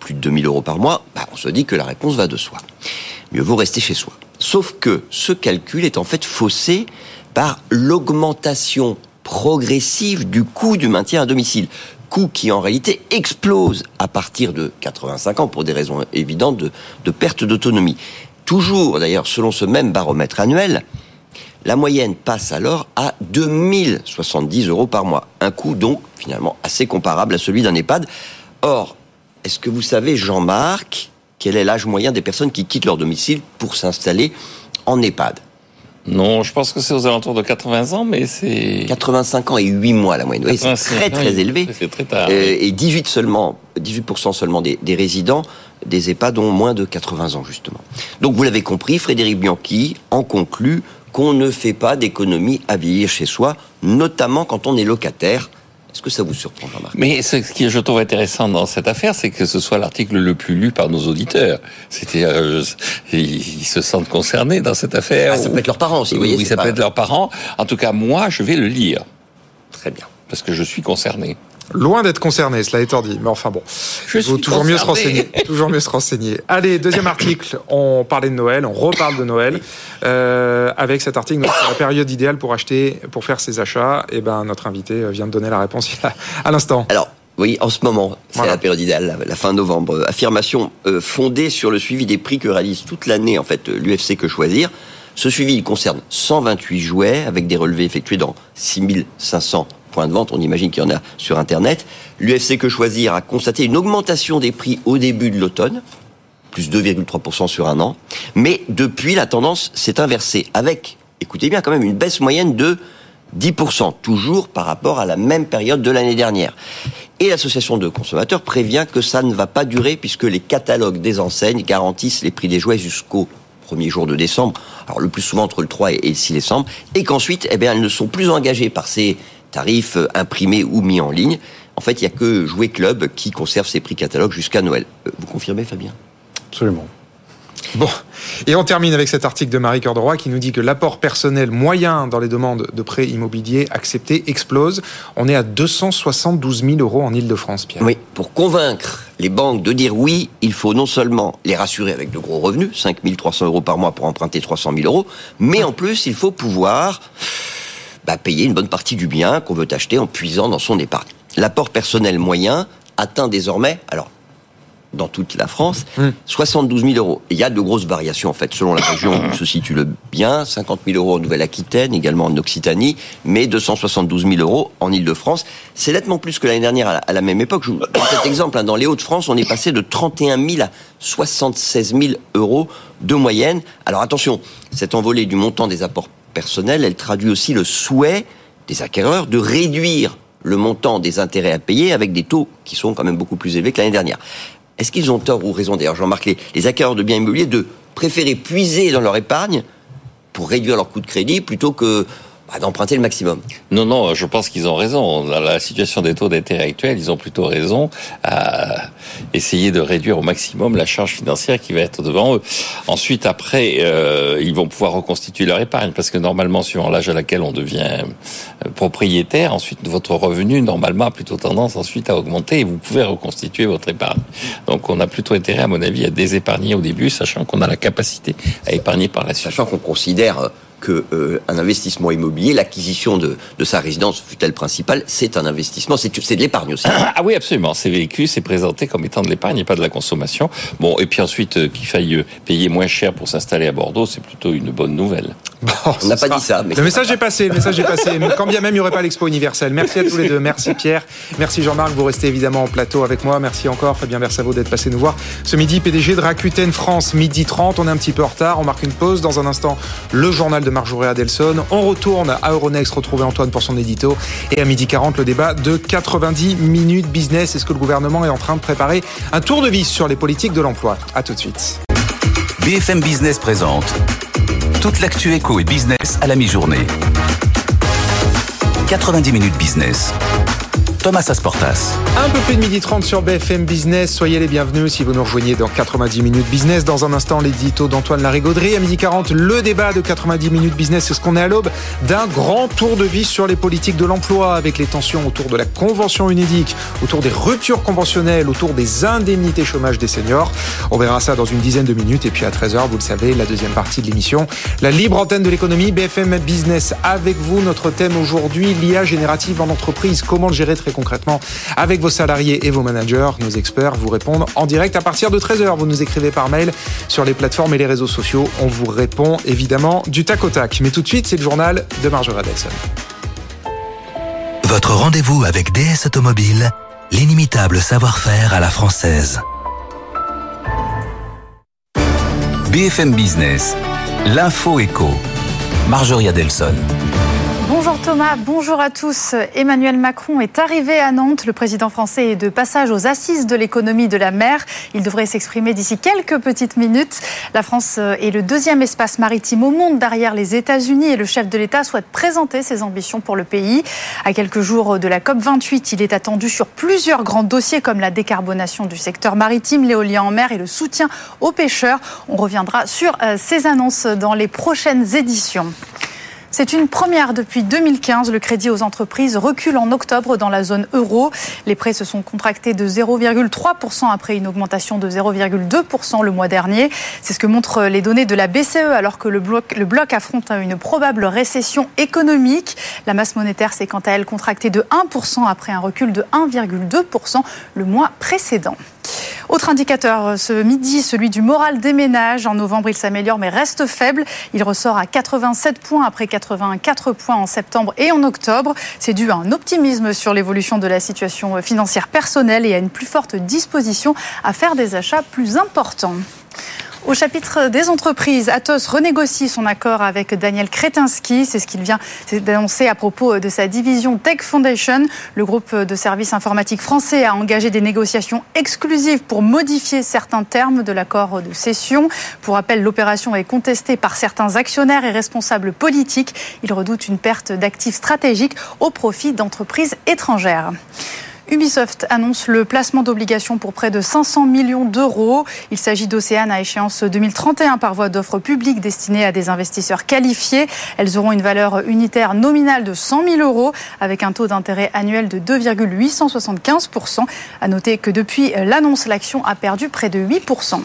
plus de 2000 euros par mois, bah, on se dit que la réponse va de soi. Mieux vaut rester chez soi. Sauf que ce calcul est en fait faussé par l'augmentation progressive du coût du maintien à domicile coût qui en réalité explose à partir de 85 ans pour des raisons évidentes de, perte d'autonomie. Toujours d'ailleurs selon ce même baromètre annuel, la moyenne passe alors à 2070 euros par mois. Un coût donc finalement assez comparable à celui d'un EHPAD. Or, est-ce que vous savez, Jean-Marc, quel est l'âge moyen des personnes qui quittent leur domicile pour s'installer en EHPAD? Non, je pense que c'est aux alentours de 80 ans, mais c'est... 85 ans et 8 mois la moyenne. Oui, c'est très très élevé. C'est très tard. Euh, et 18 seulement, 18% seulement des, des, résidents des EHPAD ont moins de 80 ans, justement. Donc vous l'avez compris, Frédéric Bianchi en conclut qu'on ne fait pas d'économie à vieillir chez soi, notamment quand on est locataire est-ce que ça vous surprend, Jean-Marc? Mais ce qui je trouve intéressant dans cette affaire, c'est que ce soit l'article le plus lu par nos auditeurs. C'était, euh, ils se sentent concernés dans cette affaire. Ah, ça peut être leurs parents aussi, vous voyez. Oui, ça peut être leurs parents. En tout cas, moi, je vais le lire. Très bien. Parce que je suis concerné. Loin d'être concerné, cela étant dit. Mais enfin bon, il faut toujours mieux se renseigner. toujours mieux se renseigner. Allez, deuxième article. On parlait de Noël, on reparle de Noël euh, avec cet article sur la période idéale pour acheter, pour faire ses achats. Et eh ben notre invité vient de donner la réponse à l'instant. Alors. Oui, en ce moment, c'est la période idéale, la, fin novembre. Affirmation euh, fondée sur le suivi des prix que réalise toute l'année en fait l'UFC Que Choisir. Ce suivi il concerne 128 jouets avec des relevés effectués dans 6500 points de vente, on imagine qu'il y en a sur Internet. L'UFC Que Choisir a constaté une augmentation des prix au début de l'automne, plus 2,3% sur un an. Mais depuis, la tendance s'est inversée avec, écoutez bien, quand même une baisse moyenne de 10%, toujours par rapport à la même période de l'année dernière. Et l'association de consommateurs prévient que ça ne va pas durer puisque les catalogues des enseignes garantissent les prix des jouets jusqu'au premier jour de décembre, alors le plus souvent entre le 3 et le 6 décembre, et qu'ensuite, eh bien, elles ne sont plus engagées par ces tarifs euh, imprimés ou mis en ligne. En fait, il n'y a que Jouer Club qui conserve ses prix catalogues jusqu'à Noël. Euh, vous confirmez, Fabien? Absolument. Bon, et on termine avec cet article de Marie Cœur de qui nous dit que l'apport personnel moyen dans les demandes de prêts immobiliers acceptés explose. On est à 272 000 euros en Ile-de-France, Pierre. Oui, pour convaincre les banques de dire oui, il faut non seulement les rassurer avec de gros revenus, 5 300 euros par mois pour emprunter 300 000 euros, mais en plus, il faut pouvoir bah, payer une bonne partie du bien qu'on veut acheter en puisant dans son épargne. L'apport personnel moyen atteint désormais, alors dans toute la France, 72 000 euros. il y a de grosses variations, en fait, selon la région où se situe le bien. 50 000 euros en Nouvelle-Aquitaine, également en Occitanie, mais 272 000 euros en Ile-de-France. C'est nettement plus que l'année dernière à la, même époque. Je vous donne cet exemple. Hein. Dans les Hauts-de-France, on est passé de 31 000 à 76 000 euros de moyenne. Alors attention, cette envolée du montant des apports personnelle, elle traduit aussi le souhait des acquéreurs de réduire le montant des intérêts à payer avec des taux qui sont quand même beaucoup plus élevés que l'année dernière. Est-ce qu'ils ont tort ou raison D'ailleurs, Jean-Marc, les, les acquéreurs de biens immobiliers de préférer puiser dans leur épargne pour réduire leur coût de crédit plutôt que d'emprunter le maximum. Non, non, je pense qu'ils ont raison. Dans la situation des taux d'intérêt actuels, ils ont plutôt raison à essayer de réduire au maximum la charge financière qui va être devant eux. Ensuite, après, euh, ils vont pouvoir reconstituer leur épargne parce que normalement, suivant l'âge à laquelle on devient euh, propriétaire, ensuite votre revenu normalement a plutôt tendance ensuite à augmenter et vous pouvez reconstituer votre épargne. Donc, on a plutôt intérêt, à mon avis, à désépargner au début, sachant qu'on a la capacité à épargner par la suite. Sachant qu'on considère que euh, un investissement immobilier, l'acquisition de, de, sa résidence, fut-elle principale, c'est un investissement, c'est de l'épargne aussi. Ah oui, absolument. C'est vécu, c'est présenté comme étant de l'épargne et pas de la consommation. Bon, et puis ensuite, euh, qu'il faille euh, payer moins cher pour s'installer à Bordeaux, c'est plutôt une bonne nouvelle. Bon, On n'a pas dit ça. Mais le message est passé, le message est passé. quand bien même il n'y aurait pas l'expo universelle. Merci à tous les deux. Merci Pierre. Merci Jean-Marc. Vous restez évidemment en plateau avec moi. Merci encore Fabien Versavo d'être passé nous voir. Ce midi, PDG de Rakuten France, midi 30. On est un petit peu en retard. On marque une pause. Dans un instant, le journal de Marjorie Adelson. On retourne à Euronext retrouver Antoine pour son édito. Et à midi 40, le débat de 90 minutes business. Est-ce que le gouvernement est en train de préparer un tour de vis sur les politiques de l'emploi? À tout de suite. BFM Business présente toute l'actu éco et business à la mi-journée. 90 minutes business. Thomas Asportas. Un peu plus de midi 30 sur BFM Business. Soyez les bienvenus si vous nous rejoignez dans 90 minutes business. Dans un instant, l'édito d'Antoine Larigauderie. À midi 40, le débat de 90 minutes business. C'est ce qu'on est à l'aube d'un grand tour de vis sur les politiques de l'emploi avec les tensions autour de la convention UNEDIC, autour des ruptures conventionnelles, autour des indemnités chômage des seniors. On verra ça dans une dizaine de minutes. Et puis à 13h, vous le savez, la deuxième partie de l'émission, la libre antenne de l'économie, BFM Business avec vous. Notre thème aujourd'hui, l'IA générative en entreprise. Comment gérer très concrètement avec vos salariés et vos managers. Nos experts vous répondent en direct à partir de 13h. Vous nous écrivez par mail sur les plateformes et les réseaux sociaux. On vous répond évidemment du tac au tac. Mais tout de suite, c'est le journal de Marjorie Adelson. Votre rendez-vous avec DS Automobile, l'inimitable savoir-faire à la française. BFM Business, l'info éco. Marjorie Adelson. Thomas, bonjour à tous. Emmanuel Macron est arrivé à Nantes. Le président français est de passage aux assises de l'économie de la mer. Il devrait s'exprimer d'ici quelques petites minutes. La France est le deuxième espace maritime au monde derrière les États-Unis et le chef de l'État souhaite présenter ses ambitions pour le pays. À quelques jours de la COP28, il est attendu sur plusieurs grands dossiers comme la décarbonation du secteur maritime, l'éolien en mer et le soutien aux pêcheurs. On reviendra sur euh, ces annonces dans les prochaines éditions. C'est une première depuis 2015. Le crédit aux entreprises recule en octobre dans la zone euro. Les prêts se sont contractés de 0,3% après une augmentation de 0,2% le mois dernier. C'est ce que montrent les données de la BCE alors que le bloc, affronte une probable récession économique. La masse monétaire s'est quant à elle contractée de 1% après un recul de 1,2% le mois précédent. Autre indicateur ce midi, celui du moral des ménages. En novembre, il s'améliore mais reste faible. Il ressort à 87 points après 84 points en septembre et en octobre. C'est dû à un optimisme sur l'évolution de la situation financière personnelle et à une plus forte disposition à faire des achats plus importants. Au chapitre des entreprises, Atos renégocie son accord avec Daniel Kretinsky. C'est ce qu'il vient d'annoncer à propos de sa division Tech Foundation. Le groupe de services informatiques français a engagé des négociations exclusives pour modifier certains termes de l'accord de cession. Pour rappel, l'opération est contestée par certains actionnaires et responsables politiques. Ils redoutent une perte d'actifs stratégiques au profit d'entreprises étrangères. Ubisoft annonce le placement d'obligations pour près de 500 millions d'euros. Il s'agit d'Océane à échéance 2031 par voie d'offres publiques destinées à des investisseurs qualifiés. Elles auront une valeur unitaire nominale de 100 000 euros avec un taux d'intérêt annuel de 2,875%. À noter que depuis l'annonce, l'action a perdu près de 8%.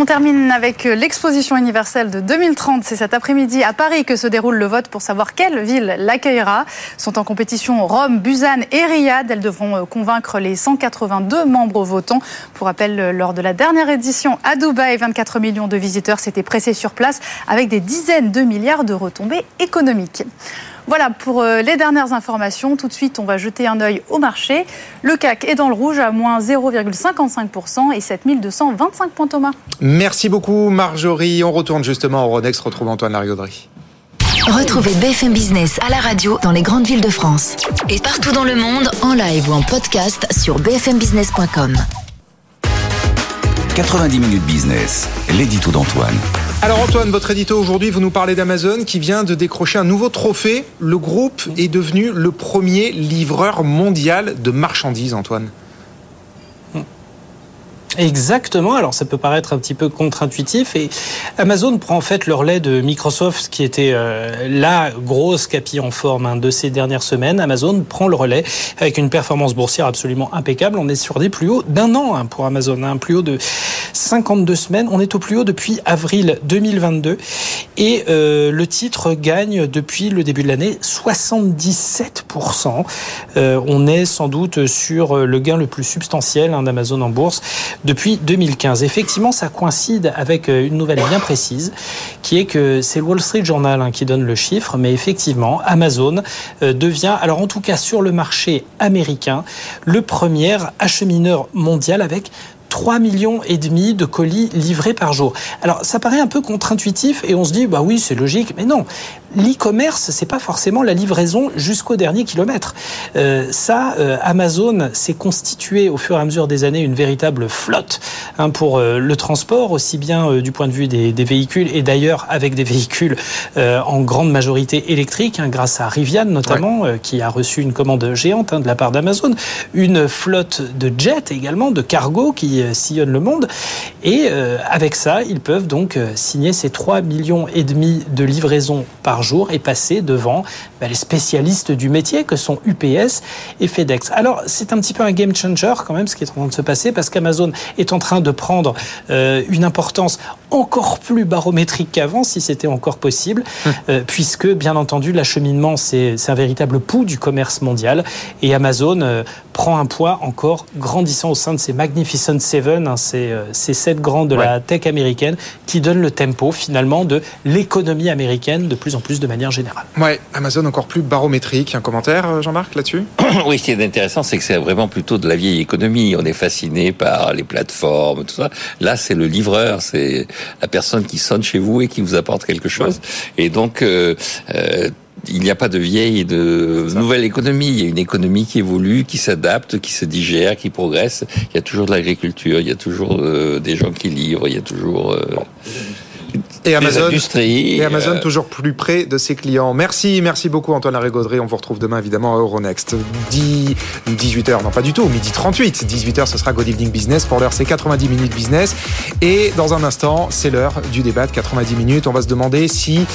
On termine avec l'exposition universelle de 2030. C'est cet après-midi à Paris que se déroule le vote pour savoir quelle ville l'accueillera. Sont en compétition Rome, Busan et Riyad. Elles devront convaincre les 182 membres votants. Pour rappel, lors de la dernière édition à Dubaï, 24 millions de visiteurs s'étaient pressés sur place avec des dizaines de milliards de retombées économiques. Voilà pour les dernières informations. Tout de suite, on va jeter un œil au marché. Le CAC est dans le rouge à moins 0,55% et 7225 points Thomas. Merci beaucoup Marjorie. On retourne justement au Ronex, retrouve Antoine Larigauderie. Retrouvez BFM Business à la radio dans les grandes villes de France. Et partout dans le monde, en live ou en podcast sur bfmbusiness.com. 90 minutes business, l'édito d'Antoine. Alors Antoine, votre édito aujourd'hui, vous nous parlez d'Amazon qui vient de décrocher un nouveau trophée. Le groupe est devenu le premier livreur mondial de marchandises, Antoine. Exactement. Alors ça peut paraître un petit peu contre-intuitif et Amazon prend en fait le relais de Microsoft qui était euh, la grosse capille en forme hein, de ces dernières semaines. Amazon prend le relais avec une performance boursière absolument impeccable. On est sur des plus hauts d'un an hein, pour Amazon, un plus haut de 52 semaines. On est au plus haut depuis avril 2022 et euh, le titre gagne depuis le début de l'année 77%. Euh, on est sans doute sur le gain le plus substantiel hein, d'Amazon en bourse depuis 2015. Effectivement, ça coïncide avec euh, une nouvelle bien précise, qui est que c'est le Wall Street Journal hein, qui donne le chiffre, mais effectivement, Amazon euh, devient, alors en tout cas sur le marché américain, le premier achemineur mondial avec 3 millions et demi de colis livrés par jour. Alors ça paraît un peu contre-intuitif et on se dit bah oui c'est logique mais non l'e-commerce c'est pas forcément la livraison jusqu'au dernier kilomètre. Euh, ça euh, Amazon s'est constitué au fur et à mesure des années une véritable flotte hein, pour euh, le transport aussi bien euh, du point de vue des, des véhicules et d'ailleurs avec des véhicules euh, en grande majorité électriques hein, grâce à Rivian notamment ouais. qui a reçu une commande géante hein, de la part d'Amazon, une flotte de jets également de cargo qui sillonnent le monde. Et euh, avec ça, ils peuvent donc signer ces 3 millions et demi de livraisons par jour et passer devant bah, les spécialistes du métier que sont UPS et FedEx. Alors, c'est un petit peu un game changer quand même ce qui est en train de se passer parce qu'Amazon est en train de prendre euh, une importance encore plus barométrique qu'avant, si c'était encore possible, euh, puisque bien entendu l'acheminement c'est un véritable pouls du commerce mondial et Amazon euh, prend un poids encore grandissant au sein de ces Magnificent Seven, hein, ces, euh, ces sept grands de ouais. la tech américaine qui donnent le tempo finalement de l'économie américaine de plus en plus de manière générale. Ouais, Amazon encore plus barométrique. Un commentaire, euh, Jean-Marc, là-dessus? Oui, ce qui est intéressant, c'est que c'est vraiment plutôt de la vieille économie. On est fasciné par les plateformes, tout ça. Là, c'est le livreur, c'est la personne qui sonne chez vous et qui vous apporte quelque chose. Ouais. Et donc, euh, euh, il n'y a pas de vieille et de nouvelle économie. Il y a une économie qui évolue, qui s'adapte, qui se digère, qui progresse. Il y a toujours de l'agriculture, il y a toujours euh, des gens qui livrent, il y a toujours... Euh, et Amazon, et Amazon euh... toujours plus près de ses clients. Merci, merci beaucoup Antoine Larigauderie. On vous retrouve demain évidemment à Euronext. 10, 18h, non pas du tout, midi 38. 18h, ce sera Good Evening Business. Pour l'heure, c'est 90 minutes business. Et dans un instant, c'est l'heure du débat de 90 minutes. On va se demander si,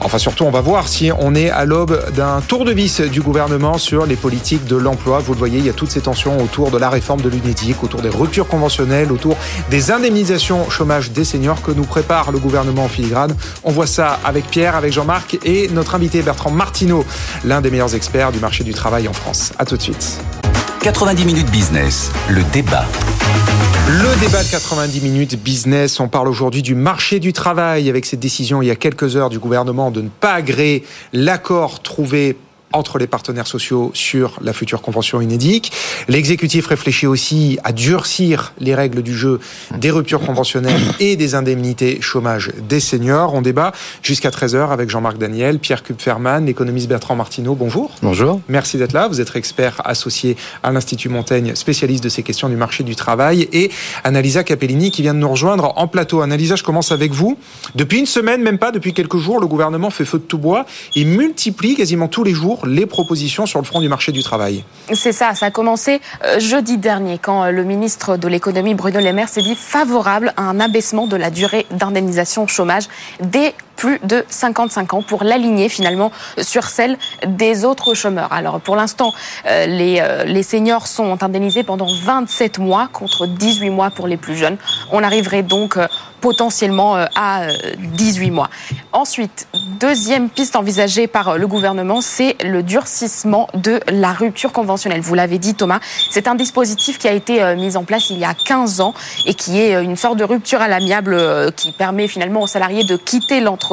enfin surtout, on va voir si on est à l'aube d'un tour de vis du gouvernement sur les politiques de l'emploi. Vous le voyez, il y a toutes ces tensions autour de la réforme de l'UNEDIC, autour des ruptures conventionnelles, autour des indemnisations chômage des seniors que nous prépare le gouvernement en filigrane. On voit ça avec Pierre, avec Jean-Marc et notre invité Bertrand Martineau, l'un des meilleurs experts du marché du travail en France. A tout de suite. 90 minutes business, le débat. Le débat de 90 minutes business, on parle aujourd'hui du marché du travail avec cette décision il y a quelques heures du gouvernement de ne pas agréer l'accord trouvé entre les partenaires sociaux sur la future convention UNEDIC. L'exécutif réfléchit aussi à durcir les règles du jeu des ruptures conventionnelles et des indemnités chômage des seniors. On débat jusqu'à 13h avec Jean-Marc Daniel, Pierre Kupferman, l'économiste Bertrand Martineau. Bonjour. Bonjour. Merci d'être là. Vous êtes expert associé à l'Institut Montaigne, spécialiste de ces questions du marché du travail et Annalisa Capellini qui vient de nous rejoindre en plateau. Annalisa, je commence avec vous. Depuis une semaine, même pas, depuis quelques jours, le gouvernement fait feu de tout bois et multiplie quasiment tous les jours les propositions sur le front du marché du travail. C'est ça, ça a commencé euh, jeudi dernier quand euh, le ministre de l'économie Bruno Le Maire s'est dit favorable à un abaissement de la durée d'indemnisation chômage dès plus de 55 ans pour l'aligner finalement sur celle des autres chômeurs. Alors pour l'instant, euh, les, euh, les seniors sont indemnisés pendant 27 mois contre 18 mois pour les plus jeunes. On arriverait donc euh, potentiellement à 18 mois. Ensuite, deuxième piste envisagée par le gouvernement, c'est le durcissement de la rupture conventionnelle. Vous l'avez dit Thomas, c'est un dispositif qui a été mis en place il y a 15 ans et qui est une sorte de rupture à l'amiable qui permet finalement aux salariés de quitter l'entreprise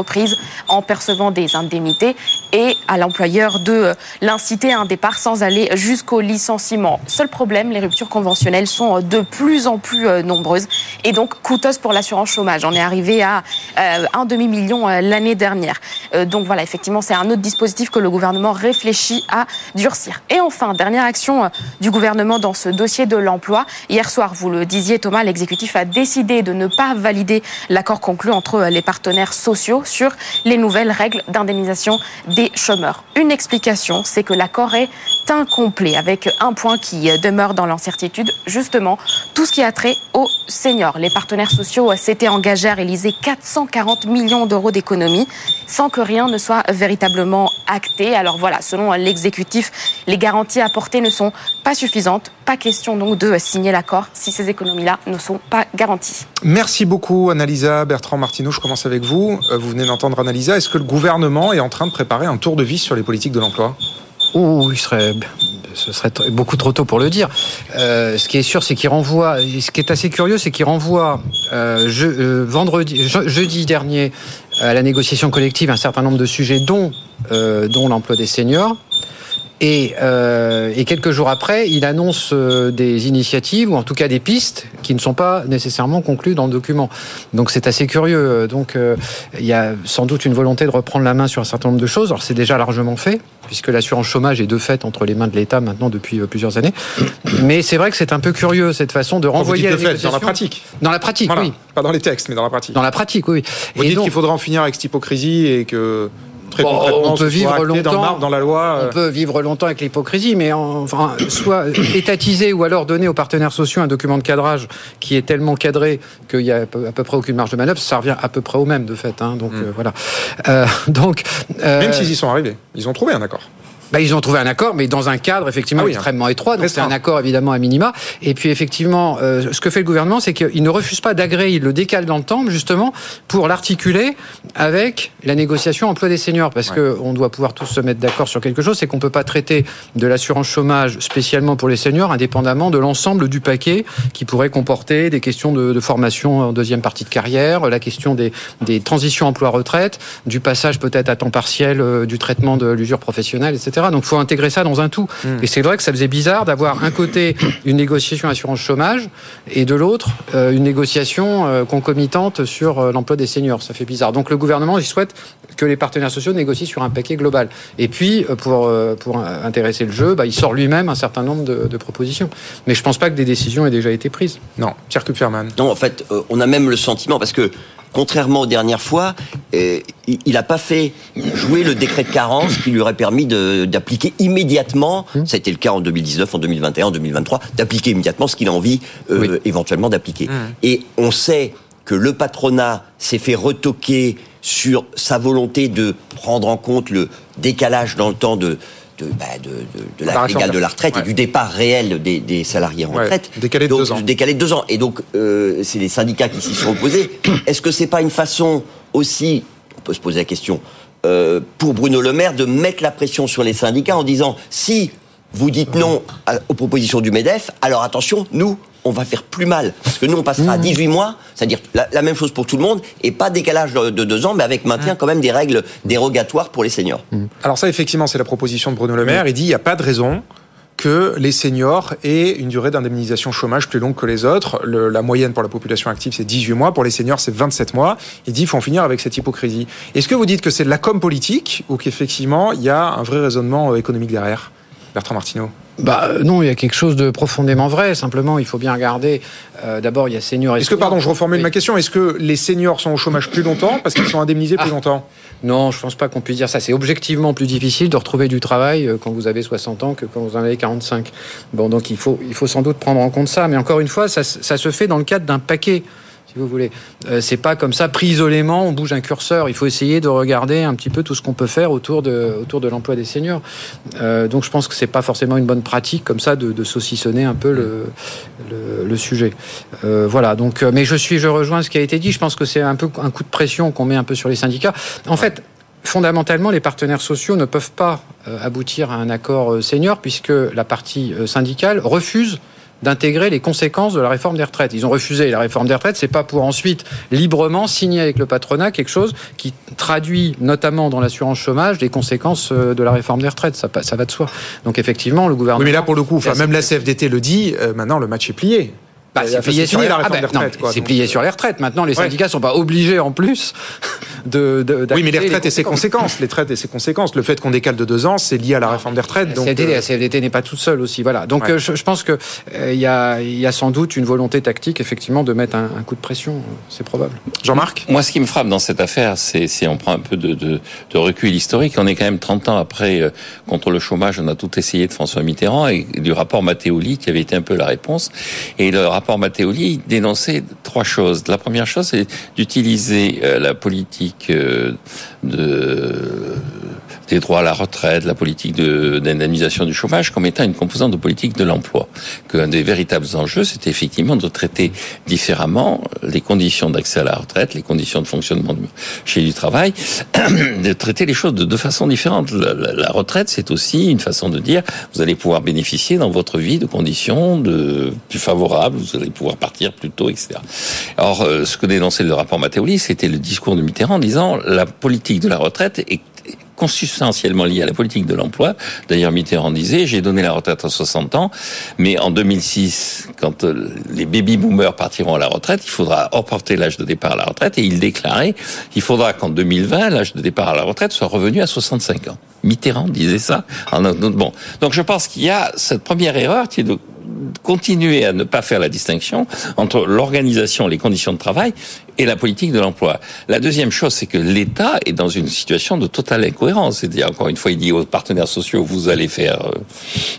en percevant des indemnités et à l'employeur de l'inciter à un départ sans aller jusqu'au licenciement. Seul problème, les ruptures conventionnelles sont de plus en plus nombreuses et donc coûteuses pour l'assurance chômage. On est arrivé à euh, un demi-million l'année dernière. Euh, donc voilà, effectivement, c'est un autre dispositif que le gouvernement réfléchit à durcir. Et enfin, dernière action du gouvernement dans ce dossier de l'emploi. Hier soir, vous le disiez Thomas, l'exécutif a décidé de ne pas valider l'accord conclu entre les partenaires sociaux sur les nouvelles règles d'indemnisation des chômeurs. Une explication, c'est que l'accord est incomplet, avec un point qui demeure dans l'incertitude, justement, tout ce qui a trait aux seniors. Les partenaires sociaux s'étaient engagés à réaliser 440 millions d'euros d'économies sans que rien ne soit véritablement acté. Alors voilà, selon l'exécutif, les garanties apportées ne sont pas suffisantes. Pas question donc de signer l'accord si ces économies-là ne sont pas garanties. Merci beaucoup, Annalisa. Bertrand Martineau, je commence avec vous. Euh, vous venez d'entendre Annalisa. Est-ce que le gouvernement est en train de préparer un tour de vis sur les politiques de l'emploi? Oh, serait, ce serait beaucoup trop tôt pour le dire. Euh, ce qui est sûr, c'est qu'il renvoie. Ce qui est assez curieux, c'est qu'il renvoie euh, je, euh, vendredi, je, jeudi dernier à la négociation collective un certain nombre de sujets, dont dont l'emploi des seniors. Et, euh, et, quelques jours après, il annonce euh, des initiatives, ou en tout cas des pistes, qui ne sont pas nécessairement conclues dans le document. Donc c'est assez curieux. Donc euh, il y a sans doute une volonté de reprendre la main sur un certain nombre de choses. Alors c'est déjà largement fait, puisque l'assurance chômage est de fait entre les mains de l'État maintenant depuis euh, plusieurs années. Mais c'est vrai que c'est un peu curieux cette façon de renvoyer à la fait, dans la pratique. Dans la pratique, Voilà. oui. Pas dans les textes, mais dans la pratique. Dans la pratique, oui. Vous Et dites donc- qu'il faudra en finir avec cette hypocrisie et que très Bon, concrètement, on peut vivre longtemps dans le marbre, dans la loi. On peut vivre longtemps avec l'hypocrisie, mais en- enfin, soit étatiser ou alors donner aux partenaires sociaux un document de cadrage qui est tellement cadré qu'il y a à peu, près aucune marge de manœuvre, ça revient à peu près au même de fait. hein. donc euh, voilà. Euh, donc euh, Même s'ils y sont arrivés. Ils ont trouvé un accord. Bah, ils ont trouvé un accord, mais dans un cadre effectivement Ah oui, extrêmement étroit. Donc c'est un accord évidemment à minima. Et puis effectivement, euh, ce que fait le gouvernement, c'est qu'il ne refuse pas d'agréer, il le décale dans le temps justement pour l'articuler avec la négociation emploi des seniors, parce que on doit pouvoir tous se mettre d'accord sur quelque chose, c'est qu'on peut pas traiter de l'assurance chômage spécialement pour les seniors, indépendamment de l'ensemble du paquet qui pourrait comporter des questions de, de formation en deuxième partie de carrière, la question des, des transitions emploi-retraite, du passage peut-être à temps partiel, euh, du traitement de l'usure professionnelle, etc. Donc, il faut intégrer ça dans un tout. Et c'est vrai que ça faisait bizarre d'avoir un côté une négociation assurance chômage et de l'autre euh, une négociation euh, concomitante sur euh, l'emploi des seniors. Ça fait bizarre. Donc, le gouvernement, il souhaite que les partenaires sociaux négocient sur un paquet global. Et puis, pour, pour intéresser le jeu, bah, il sort lui-même un certain nombre de, de propositions. Mais je pense pas que des décisions aient déjà été prises. Non, Pierre Kupferman. Non, en fait, on a même le sentiment, parce que contrairement aux dernières fois, euh, il n'a pas fait jouer le décret de carence qui lui aurait permis d'appliquer immédiatement, ça a été le cas en 2019, en 2021, en 2023, d'appliquer immédiatement ce qu'il a envie euh, éventuellement d'appliquer. Et on sait que le patronat s'est fait retoquer sur sa volonté de prendre en compte le décalage dans le temps de, de, bah, de, de- de La de la retraite ouais. et du départ réel des, des salariés en Ouais, retraite. décalé de Donc, deux ans. Décalé de deux ans. Et donc, euh, c'est les syndicats qui s'y sont opposés. Est-ce que c'est pas une façon aussi, on peut se poser la question, euh, pour Bruno Le Maire de mettre la pression sur les syndicats en disant si vous dites non à- aux propositions du MEDEF, alors attention, nous, on va faire plus mal. Parce que nous, on passera à 18 mois, c'est-à-dire la, la même chose pour tout le monde, et pas décalage de, de deux ans, mais avec maintien quand même des règles dérogatoires pour les seniors. Alors ça, effectivement, c'est la proposition de Bruno Le Maire. Il dit il n'y a pas de raison que les seniors aient une durée d'indemnisation chômage plus longue que les autres. Le- la moyenne pour la population active, c'est 18 mois. Pour les seniors, c'est 27 mois. Il dit il faut en finir avec cette hypocrisie. Est-ce que vous dites que c'est de la com politique ou qu'effectivement, il y a un vrai raisonnement euh, économique derrière? Bertrand Martineau Bah euh, non, il y a quelque chose de profondément vrai. Simplement, il faut bien regarder. euh, D'abord, il y a senior. et Est-ce que, pardon, je reformule ma question, est-ce que les seniors sont au chômage plus longtemps parce qu'ils sont indemnisés plus longtemps? Non, je pense pas qu'on puisse dire ça. C'est objectivement plus difficile de retrouver du travail euh, quand vous avez 60 ans que quand vous en avez 45. Bon, donc il faut, il faut sans doute prendre en compte ça. Mais encore une fois, ça se fait dans le cadre d'un paquet. Si vous voulez, euh, c'est pas comme ça pris isolément, on bouge un curseur. Il faut essayer de regarder un petit peu tout ce qu'on peut faire autour de autour de l'emploi des seniors. Euh, donc je pense que c'est pas forcément une bonne pratique comme ça de, saucissonner un peu le le, sujet. Euh, voilà. Donc, mais je suis, je rejoins ce qui a été dit. Je pense que c'est un peu un coup de pression qu'on met un peu sur les syndicats. En fait. Fondamentalement, les partenaires sociaux ne peuvent pas aboutir à un accord senior puisque la partie syndicale refuse d'intégrer les conséquences de la réforme des retraites. Ils ont refusé la réforme des retraites, c'est pas pour ensuite librement signer avec le patronat quelque chose qui traduit notamment dans l'assurance chômage les conséquences euh, de la réforme des retraites. Ça, ça va de soi. Donc effectivement, le gouvernement. Oui, mais là, pour le coup, enfin, même la CFDT le dit, euh, maintenant, le match est plié. Bah, c'est plié sur les la réforme ah, bah, des retraites. non, quoi. C'est Donc, plié sur les retraites. Maintenant, les Ouais. syndicats sont pas obligés en plus de. de Oui, mais les retraites et ses conséquences. Les retraites et ses conséquences. Le fait qu'on décale de deux ans, c'est lié à la réforme des retraites. La Donc, CFDT, euh, la CFDT n'est pas toute seule aussi, voilà. Donc Ouais. euh, je, je pense que euh, il y, a, il y a sans doute une volonté tactique, effectivement, de mettre un, un coup de pression. C'est probable. Jean-Marc? Moi, ce qui me frappe dans cette affaire, c'est si on prend un peu de, de, de recul historique, on est quand même 30 ans après euh, contre le chômage, on a tout essayé de François Mitterrand et du rapport Mattéoli qui avait été un peu la réponse. Et le rapport Mattéoli dénonçait trois choses. La première chose, c'est d'utiliser euh, la politique euh, de des droits à la retraite, la politique de- d'indemnisation du chômage comme étant une composante de politique de l'emploi. Qu'un des véritables enjeux, c'était effectivement de traiter différemment les conditions d'accès à la retraite, les conditions de fonctionnement du marché du travail, de traiter les choses de deux façons différentes. La, retraite, c'est aussi une façon de dire, vous allez pouvoir bénéficier dans votre vie de conditions de, plus favorables, vous allez pouvoir partir plus tôt, etc. Or, euh, ce que dénonçait le rapport Mattéoli, c'était le discours de Mitterrand disant, la politique de la retraite est consubstantiellement lié à la politique de l'emploi. D'ailleurs, Mitterrand disait, j'ai donné la retraite à 60 ans, mais en 2006, quand euh, les baby-boomers partiront à la retraite, il faudra reporter l'âge de départ à la retraite, et il déclarait, il faudra qu'en 2020, l'âge de départ à la retraite soit revenu à 65 ans. Mitterrand disait ça. Bon. Donc je pense qu'il y a cette première erreur qui est de continuer à ne pas faire la distinction entre l'organisation, les conditions de travail et la politique de l'emploi. La deuxième chose, c'est que l'État est dans une situation de totale incohérence. C'est-à-dire, encore une fois, il dit aux partenaires sociaux, vous allez faire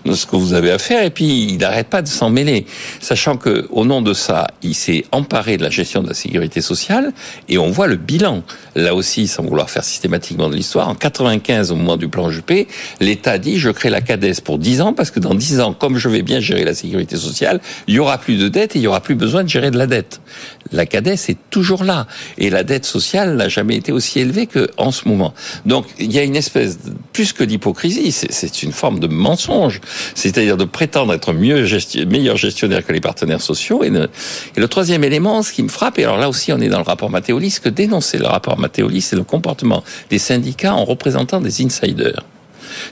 euh, ce que vous avez à faire, et puis il n'arrête pas de s'en mêler. Sachant que, au nom de ça, il s'est emparé de la gestion de la sécurité sociale, et on voit le bilan. Là aussi, sans vouloir faire systématiquement de l'histoire, en 95, au moment du plan Juppé, l'État dit, je crée la CADES pour 10 ans, parce que dans 10 ans, comme je vais bien gérer la sécurité sociale, il y aura plus de dette et il y aura plus besoin de gérer de la dette. La CADES est toujours là. Et la dette sociale n'a jamais été aussi élevée qu'en ce moment. Donc, il y a une espèce, de, plus que d'hypocrisie, c'est une forme de mensonge. C'est-à-dire de prétendre être mieux meilleur gestionnaire que les partenaires sociaux. Et, le troisième élément, ce qui me frappe, et alors là aussi on est dans le rapport Mattéoli, ce que dénonçait le rapport Mattéoli, c'est le comportement des syndicats en représentant des insiders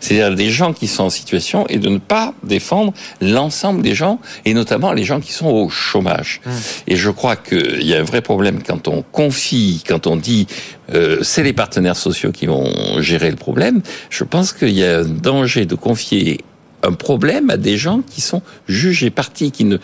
c'est-à-dire des gens qui sont en situation et de ne pas défendre l'ensemble des gens et notamment les gens qui sont au chômage. Mmh. Et je crois qu'il y a un vrai problème quand on confie, quand on dit euh, c'est les partenaires sociaux qui vont gérer le problème. Je pense qu'il y a un danger de confier un problème à des gens qui sont jugés partis, qui ne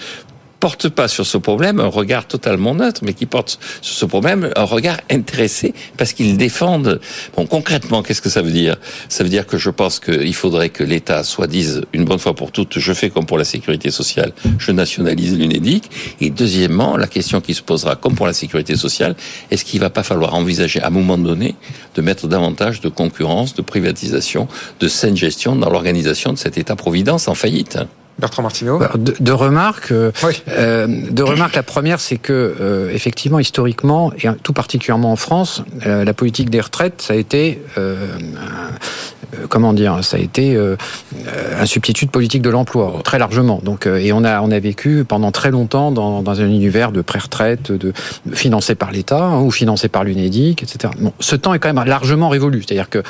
portent pas sur ce problème un regard totalement neutre, mais qui portent sur ce problème un regard intéressé parce qu'ils défendent. Bon, concrètement, qu'est-ce que ça veut dire? Ça veut dire que je pense qu'il faudrait que l'État soit dise une bonne fois pour toutes, je fais comme pour la sécurité sociale, je nationalise l'UNEDIC. Et deuxièmement, la question qui se posera, comme pour la sécurité sociale, est-ce qu'il va pas falloir envisager à un moment donné de mettre davantage de concurrence, de privatisation, de saine gestion dans l'organisation de cet État-providence en faillite? Bertrand Martineau. Deux de remarques. Oui. Euh, de remarques. La première, c'est que euh, effectivement, historiquement, et tout particulièrement en France, euh, la politique des retraites, ça a été comment dire, ça a été un substitut de politique de l'emploi très largement. Donc, et on a on a vécu pendant très longtemps dans, dans un univers de pré-retraite, de, de, financé par l'État hein, ou financé par l'UNEDIC, etc. Bon, ce temps est quand même largement révolu. C'est-à-dire que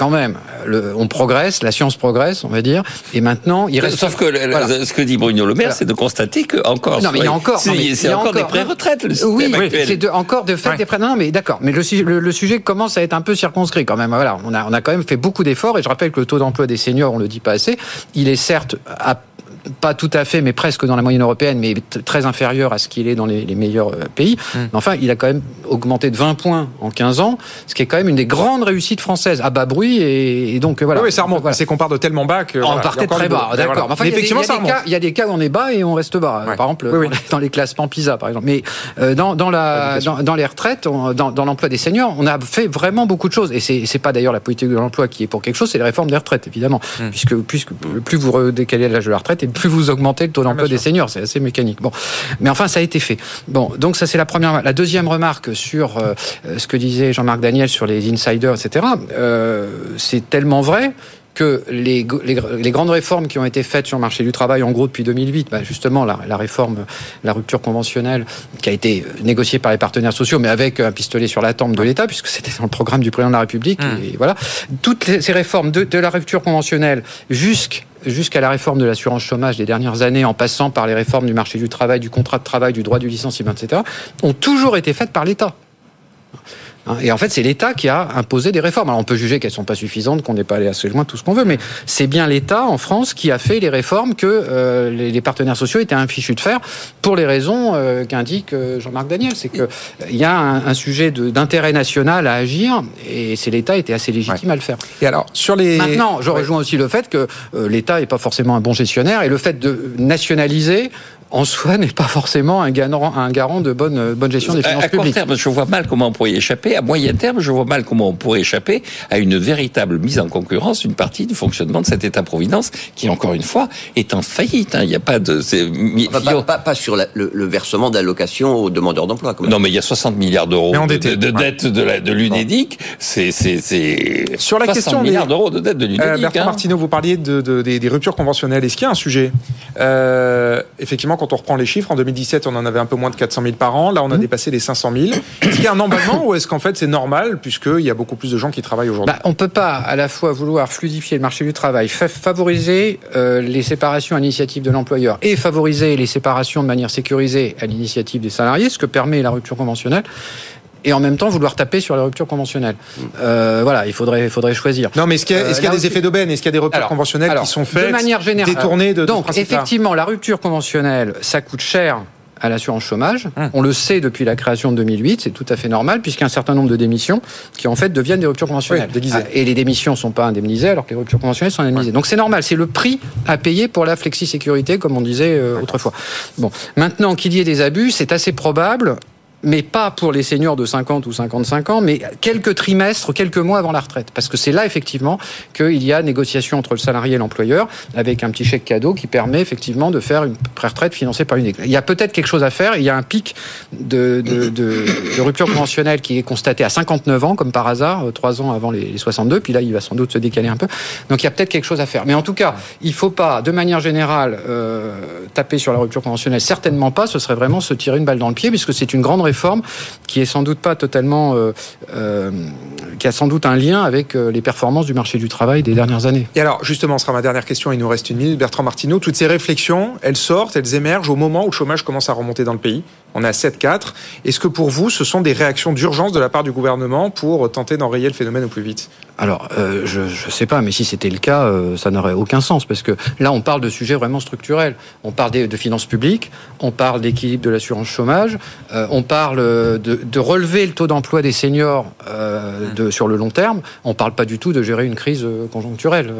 quand même, le, on progresse, la science progresse, on va dire, et maintenant, il reste. Sauf que voilà. ce que dit Bruno Le Maire, voilà. c'est de constater que encore. Non, mais il y a encore. C'est encore, encore, des pré-retraites, le système Oui, c'est encore de fait ouais. des pré Non, mais d'accord. Mais le, le, le, sujet commence à être un peu circonscrit quand même. Voilà, on a, on a quand même fait beaucoup d'efforts, et je rappelle que le taux d'emploi des seniors, on le dit pas assez, il est certes à pas tout à fait, mais presque dans la moyenne européenne, mais très inférieur à ce qu'il est dans les, les meilleurs pays. Mmh. Mais enfin, il a quand même augmenté de 20 points en 15 ans, ce qui est quand même une des grandes réussites françaises, à bas bruit, et, et donc voilà. Oui, ça remonte. Voilà. C'est qu'on part de tellement bas que. On voilà, partait très bas, d'accord. Voilà. Enfin, mais effectivement, il y, a, il, y a des cas où on est bas et on reste bas. Ouais. Par exemple, oui, oui. dans les classements PISA, par exemple. Mais euh, dans, dans, la, dans, dans, les retraites, on, dans, dans l'emploi des seniors, on a fait vraiment beaucoup de choses. Et c'est pas d'ailleurs la politique de l'emploi qui est pour quelque chose, c'est les réformes des retraites, évidemment. Mmh. Puisque, puisque plus vous redécalez l'âge de la retraite et plus vous augmentez le taux d'emploi des seniors, c'est assez mécanique. Bon, mais enfin, ça a été fait. Bon, donc ça c'est la première. La deuxième remarque sur euh, ce que disait Jean-Marc Daniel sur les insiders, etc. Euh, c'est tellement vrai que les, les, les, grandes réformes qui ont été faites sur le marché du travail, en gros depuis 2008, bah justement la, la, réforme, la rupture conventionnelle qui a été négociée par les partenaires sociaux, mais avec un pistolet sur la tempe de l'État, puisque c'était dans le programme du président de la République. Mmh. Et voilà, toutes les, ces réformes de, de, la rupture conventionnelle jusqu'à jusqu'à la réforme de l'assurance chômage des dernières années, en passant par les réformes du marché du travail, du contrat de travail, du droit du licenciement, etc., ont toujours été faites par l'État. Hein, et en fait, c'est l'État qui a imposé des réformes. Alors, on peut juger qu'elles sont pas suffisantes, qu'on n'est pas allé assez loin, tout ce qu'on veut, mais c'est bien l'État en France qui a fait les réformes que euh, les, partenaires sociaux étaient infichus de faire pour les raisons euh, qu'indique euh, Jean-Marc Daniel. C'est que il y a un, sujet d'intérêt national à agir et c'est l'État était assez légitime à le faire. Et alors, sur les maintenant, je rejoins aussi le fait que l'État n'est pas forcément un bon gestionnaire et le fait de nationaliser en soi n'est pas forcément un garant, un garant de bonne, bonne gestion des finances à, à publiques. Court terme, je vois mal comment on pourrait y échapper. À moyen terme, je vois mal comment on pourrait échapper à une véritable mise en concurrence d'une partie du fonctionnement de cet État-providence qui, encore une fois, est en faillite. Hein. Il n'y a pas de... Enfin, pas, pas, sur la, le, le, versement d'allocations aux demandeurs d'emploi. Non, mais il y a 60 milliards d'euros de, de, de, dette de, de l'UNEDIC. C'est sur la question milliards d'euros de dette de l'UNEDIC. Euh, Bertrand hein. Martineau, vous parliez de, des, des, ruptures conventionnelles. Est-ce qu'il y a un sujet? Euh, Effectivement, quand on reprend les chiffres, en 2017, on en avait un peu moins de 400 000 par an. Là, on a mmh. dépassé les 500 000. Est-ce qu'il y a un emballement ou est-ce qu'en fait c'est normal puisqu'il y a beaucoup plus de gens qui travaillent aujourd'hui bah, On ne peut pas à la fois vouloir fluidifier le marché du travail, favoriser euh, les séparations à l'initiative de l'employeur et favoriser les séparations de manière sécurisée à l'initiative des salariés, ce que permet la rupture conventionnelle et en même temps vouloir taper sur les ruptures conventionnelles. Euh, voilà, il faudrait, il faudrait choisir. Non, mais est-ce qu'il y a, est-ce qu'il y a des effets d'aubaine? Est-ce qu'il y a des ruptures alors, conventionnelles alors, qui sont faites de manière générale, détournées de Donc, de effectivement, la rupture conventionnelle, ça coûte cher à l'assurance chômage. Hum. On le sait depuis la création de 2008, c'est tout à fait normal, puisqu'il y a un certain nombre de démissions qui en fait deviennent des ruptures conventionnelles. Oui, et les démissions ne sont pas indemnisées, alors que les ruptures conventionnelles sont indemnisées. Ouais. Donc c'est normal, c'est le prix à payer pour la flexi-sécurité, comme on disait euh, autrefois. Bon, maintenant qu'il y ait des abus, c'est assez probable mais pas pour les seniors de 50 ou 55 ans, mais quelques trimestres, quelques mois avant la retraite. Parce que c'est là, effectivement, qu'il y a négociation entre le salarié et l'employeur, avec un petit chèque cadeau qui permet, effectivement, de faire une pré-retraite financée par une école. Il y a peut-être quelque chose à faire. Il y a un pic de, de, de, rupture conventionnelle qui est constaté à 59 ans, comme par hasard, trois ans avant les 62, puis là, il va sans doute se décaler un peu. Donc, il y a peut-être quelque chose à faire. Mais en tout cas, il ne faut pas, de manière générale, euh, taper sur la rupture conventionnelle. Certainement pas. Ce serait vraiment se tirer une balle dans le pied, puisque c'est une grande réforme qui est sans doute pas totalement, euh, euh, qui a sans doute un lien avec euh, les performances du marché du travail des dernières années. Et alors, justement, ce sera ma dernière question. Il nous reste une minute. Bertrand Martineau, toutes ces réflexions, elles sortent, elles émergent au moment où le chômage commence à remonter dans le pays. On à 7,4. Est-ce que pour vous, ce sont des réactions d'urgence de la part du gouvernement pour tenter d'enrayer le phénomène au plus vite? Alors, euh, je ne sais pas, mais si c'était le cas, euh, ça n'aurait aucun sens, parce que là, on parle de sujets vraiment structurels. On parle de, finances publiques, on parle d'équilibre de l'assurance chômage, euh, on parle de, relever le taux d'emploi des seniors sur le long terme. On ne parle pas du tout de gérer une crise conjoncturelle.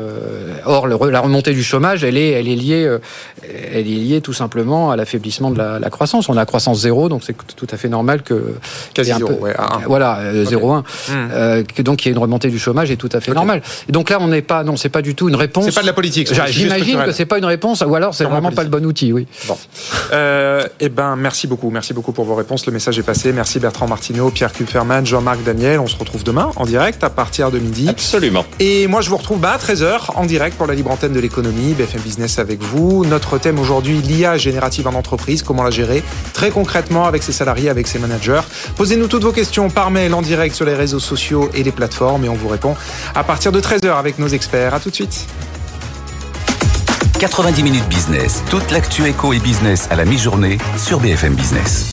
Or, la remontée du chômage, elle est, liée, elle est liée tout simplement à l'affaiblissement de la croissance. On a la croissance zéro, donc c'est tout à fait normal que quasi zéro, peu, ouais, à voilà euh, 0,1, okay. mmh. euh, que donc il y ait une remontée du chômage est tout à fait okay. normal. Et donc là on n'est pas, non, c'est pas du tout une réponse. C'est pas de la politique. J'imagine que c'est pas une réponse, ou alors c'est vraiment politique. pas le bon outil, oui. Bon. Euh, eh ben merci beaucoup, merci beaucoup pour vos réponses. Le message est passé. Merci Bertrand Martineau, Pierre Kupferman, Jean-Marc Daniel. On se retrouve demain en direct à partir de midi. Absolument. Et moi je vous retrouve bah, à 13h en direct pour la libre antenne de l'économie, BFM Business avec vous. Notre thème aujourd'hui, l'IA générative en entreprise, comment la gérer très avec ses salariés, avec ses managers. Posez-nous toutes vos questions par mail en direct sur les réseaux sociaux et les plateformes et on vous répond à partir de 13h avec nos experts. À tout de suite. 90 minutes business, toute l'actu éco et business à la mi-journée sur BFM Business.